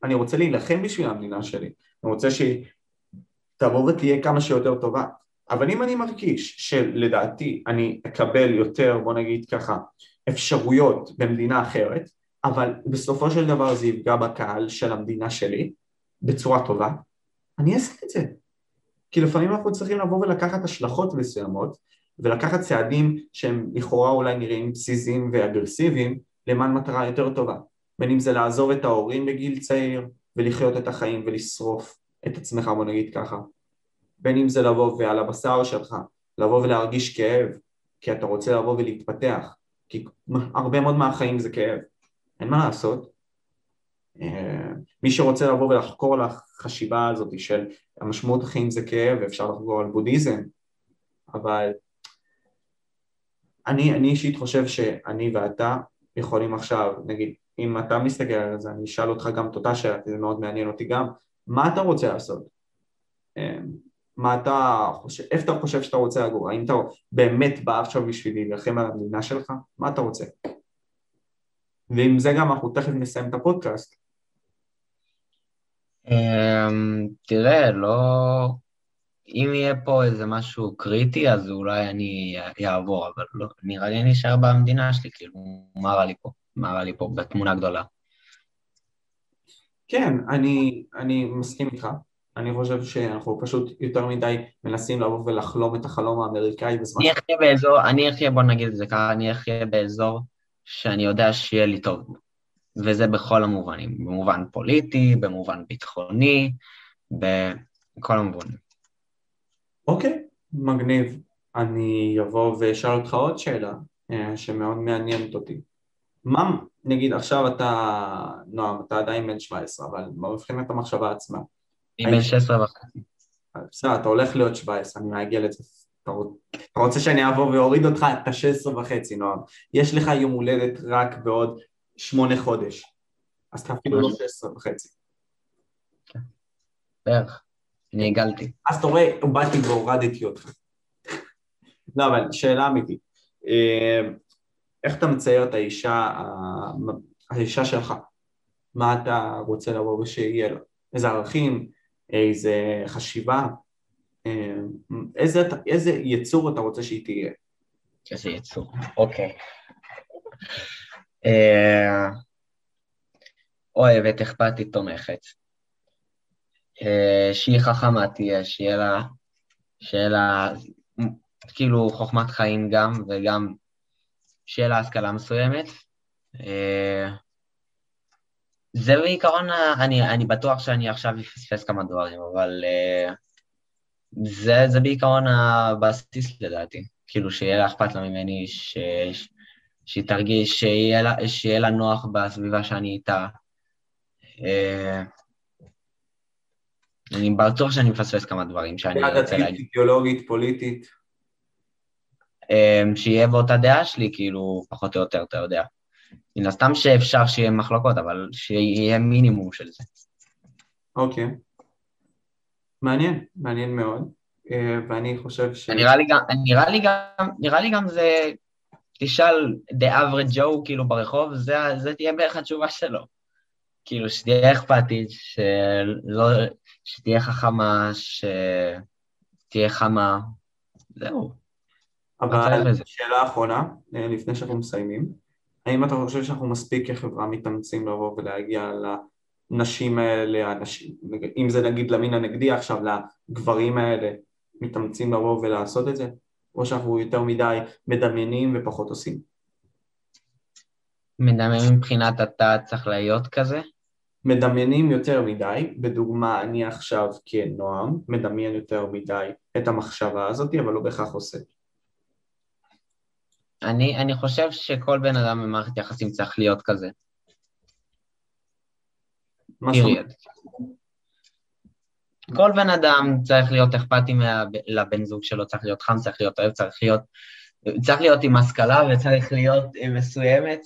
אני רוצה להילחם בשביל המדינה שלי, אני רוצה שהיא תבוא ותהיה כמה שיותר טובה, אבל אם אני מרגיש שלדעתי אני אקבל יותר, בוא נגיד ככה, אפשרויות במדינה אחרת, אבל בסופו של דבר זה יפגע בקהל של המדינה שלי בצורה טובה, אני אעשה את זה. כי לפעמים אנחנו צריכים לבוא ולקחת השלכות מסוימות ולקחת צעדים שהם לכאורה אולי נראים פזיזים ואגרסיביים למען מטרה יותר טובה בין אם זה לעזוב את ההורים בגיל צעיר ולחיות את החיים ולשרוף את עצמך בוא נגיד ככה בין אם זה לבוא ועל הבשר שלך לבוא ולהרגיש כאב כי אתה רוצה לבוא ולהתפתח כי הרבה מאוד מהחיים זה כאב אין מה לעשות אה, מי שרוצה לבוא ולחקור על החשיבה הזאת של המשמעות החיים זה כאב ואפשר לחקור על בודהיזם אבל אני, אני אישית חושב שאני ואתה יכולים עכשיו, נגיד, אם אתה מסתכל על זה, אני אשאל אותך גם את אותה שאלה, זה מאוד מעניין אותי גם, מה אתה רוצה לעשות? מה אתה חושב, איפה אתה חושב שאתה רוצה לגור? האם אתה באמת בא עכשיו בשביל להילחם על המדינה שלך? מה אתה רוצה? ועם זה גם אנחנו תכף נסיים את הפודקאסט. אמ, תראה, לא... אם יהיה פה איזה משהו קריטי, אז אולי אני אעבור, אבל לא, נראה לי אני אשאר במדינה שלי, כאילו, מה רע לי פה? מה רע לי פה בתמונה גדולה? כן, אני, אני מסכים איתך. אני חושב שאנחנו פשוט יותר מדי מנסים לבוא ולחלום את החלום האמריקאי בזמן... אני אחיה באזור, אני אחיה, בוא נגיד את זה ככה, אני אחיה באזור שאני יודע שיהיה לי טוב. וזה בכל המובנים, במובן פוליטי, במובן ביטחוני, בכל המובנים. אוקיי, מגניב. אני אבוא ואשאל אותך עוד שאלה אה, שמאוד מעניינת אותי. מה, נגיד עכשיו אתה, נועם, אתה עדיין בן 17, אבל מבחינת המחשבה עצמה. אני בן 16 וחצי. בסדר, אתה הולך להיות 17, אני מעגל את זה. אתה רוצה שאני אבוא ואוריד אותך את ה-16 וחצי, נועם. יש לך יום הולדת רק בעוד שמונה חודש, אז אתה אפילו לא 16 וחצי. בערך. אני הגלתי. אז אתה רואה, באתי והורדתי אותך. לא, אבל שאלה אמיתית. אה, איך אתה מצייר את האישה, האישה שלך? מה אתה רוצה לבוא ושיהיה לה? איזה ערכים, איזה חשיבה, אה, איזה, איזה יצור אתה רוצה שהיא תהיה? איזה יצור, אוקיי. אה, אוהבת, אכפתית, תומכת. אה, שהיא חכמה תהיה, שיהיה לה, שיהיה לה כאילו חוכמת חיים גם, וגם שיהיה לה השכלה מסוימת. זה בעיקרון, אני, אני בטוח שאני עכשיו אפספס כמה דברים, אבל uh, זה, זה בעיקרון הבסיס לדעתי. כאילו, שיהיה לה אכפת לה ממני, ש, ש, שהיא תרגיש, שיהיה לה, שיהיה לה נוח בסביבה שאני איתה. Uh, אני בטוח שאני מפספס כמה דברים שאני רוצה להגיד. אידיאולוגית, פוליטית. אמ, שיהיה באותה דעה שלי, כאילו, פחות או יותר, אתה יודע. מן הסתם שאפשר שיהיה מחלוקות, אבל שיהיה מינימום של זה. אוקיי. מעניין, מעניין מאוד. אה, ואני חושב ש... נראה לי גם, נראה לי גם, נראה לי גם זה, תשאל the average Joe כאילו ברחוב, זה, זה תהיה בערך התשובה שלו. כאילו, שתהיה אכפתית, שלא, שתהיה חכמה, שתהיה חמה, זהו. אבל שאלה אחרונה, אה, לפני שאנחנו מסיימים, האם אתה חושב שאנחנו מספיק כחברה מתאמצים לבוא ולהגיע לנשים האלה, הנשים, אם זה נגיד למין הנגדי עכשיו, לגברים האלה, מתאמצים לבוא ולעשות את זה? או שאנחנו יותר מדי מדמיינים ופחות עושים? מדמיינים מבחינת אתה צריך להיות כזה? מדמיינים יותר מדי, בדוגמה אני עכשיו כנועם, מדמיין יותר מדי את המחשבה הזאת, אבל לא בהכרח עושה. אני, אני חושב שכל בן אדם במערכת יחסים צריך להיות כזה. כל בן אדם צריך להיות אכפתי לבן זוג שלו, צריך להיות חם, צריך להיות אוהב, צריך להיות, צריך להיות עם השכלה וצריך להיות מסוימת,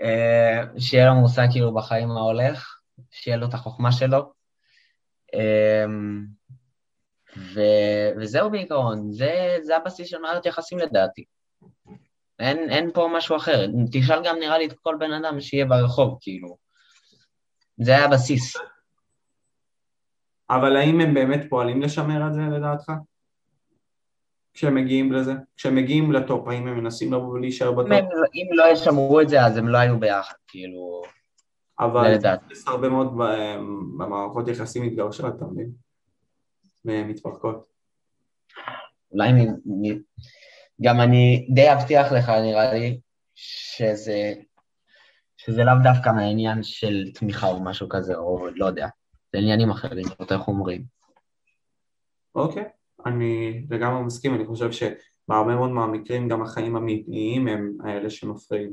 אה, שיהיה לו מושג כאילו בחיים מה הולך, שיהיה לו את החוכמה שלו. אה, ו, וזהו בעיקרון, זה, זה הבסיס של מערכת יחסים לדעתי. אין, אין פה משהו אחר. תשאל גם נראה לי את כל בן אדם שיהיה ברחוב, כאילו. זה היה הבסיס. אבל האם הם באמת פועלים לשמר את זה לדעתך? כשהם מגיעים לזה? כשהם מגיעים לטופ, האם הם מנסים לבוא ולהישאר בטופ? אם, אם לא ישמרו את זה, אז הם לא היו ביחד, כאילו... אבל יש הרבה מאוד במערכות יחסים מתגרשות, אתה מבין? מתפרקות. אולי גם אני די אבטיח לך, נראה לי, שזה, שזה לאו דווקא מהעניין של תמיכה או משהו כזה, או לא יודע. זה עניינים אחרים, יותר חומרים. אוקיי, אני לגמרי מסכים, אני חושב שבהרבה מאוד מהמקרים גם החיים האמיתיים הם האלה שמפריעים.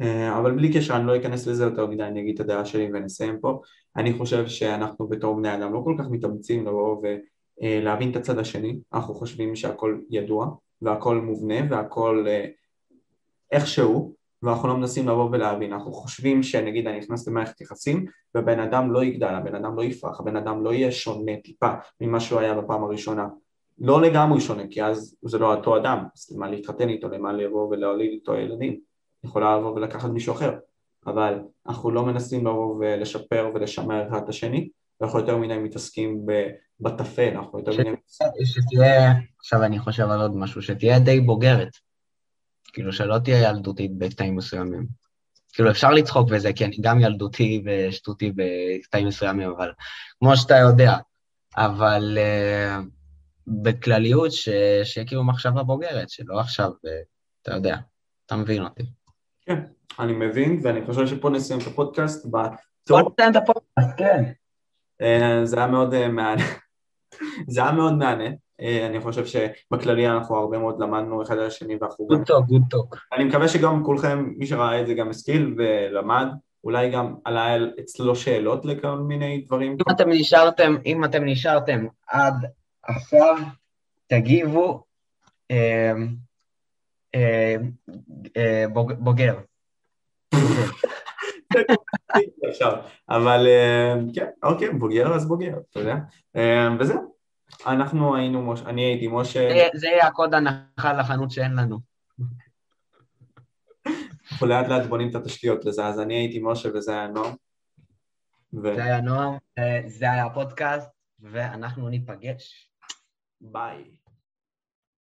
אה, אבל בלי קשר, אני לא אכנס לזה יותר מדי, אני אגיד את הדעה שלי ונסיים פה. אני חושב שאנחנו בתור בני אדם לא כל כך מתאמצים לבוא ולהבין את הצד השני, אנחנו חושבים שהכל ידוע והכל מובנה והכל אה, איכשהו, ואנחנו לא מנסים לבוא ולהבין, אנחנו חושבים שנגיד אני נכנס למערכת יחסים והבן אדם לא יגדל, הבן אדם לא יפרח, הבן אדם לא יהיה שונה טיפה ממה שהוא היה בפעם הראשונה. לא לגמרי שונה, כי אז זה לא אותו אדם, אז למה להתחתן איתו, למה לבוא ולהוליד איתו ילדים, יכולה לבוא ולקחת מישהו אחר, אבל אנחנו לא מנסים לבוא ולשפר ולשמר אחד את השני, ואנחנו יותר מדי מתעסקים בטפל, אנחנו יותר מדי... שתהיה, עכשיו אני חושב על עוד משהו, שתהיה די בוגרת. כאילו שלא תהיה ילדותית בקטעים מסוימים. כאילו אפשר לצחוק בזה, כי אני גם ילדותי ושטותי בקטעים מסוימים, אבל כמו שאתה יודע, אבל uh, בכלליות, שיהיה כאילו מחשבה בוגרת, שלא עכשיו, uh, אתה יודע, אתה מבין אותי. כן, אני מבין, ואני חושב שפה נסיים את הפודקאסט. בוא נסיים את הפודקאסט, כן. אה, זה היה מאוד אה, מעניין. זה היה מאוד מעניין. אה, אני חושב שבכללי אנחנו הרבה מאוד למדנו אחד על השני ואנחנו גם... good talk, good talk. אני מקווה שגם כולכם, מי שראה את זה גם השכיל ולמד, אולי גם עלה אצלו שאלות לכל מיני דברים. אם אתם נשארתם, אם אתם נשארתם עד עכשיו, תגיבו אה, אה, בוגר. אבל כן, אוקיי, בוגר אז בוגר, אתה יודע, וזהו. אנחנו היינו, מוש... אני הייתי משה. זה יהיה הקוד הנחה לחנות שאין לנו. אנחנו לאט לאט בונים את התשתיות לזה, אז אני הייתי משה וזה היה נועם. זה היה נועם, אה, זה היה הפודקאסט, ואנחנו ניפגש. ביי.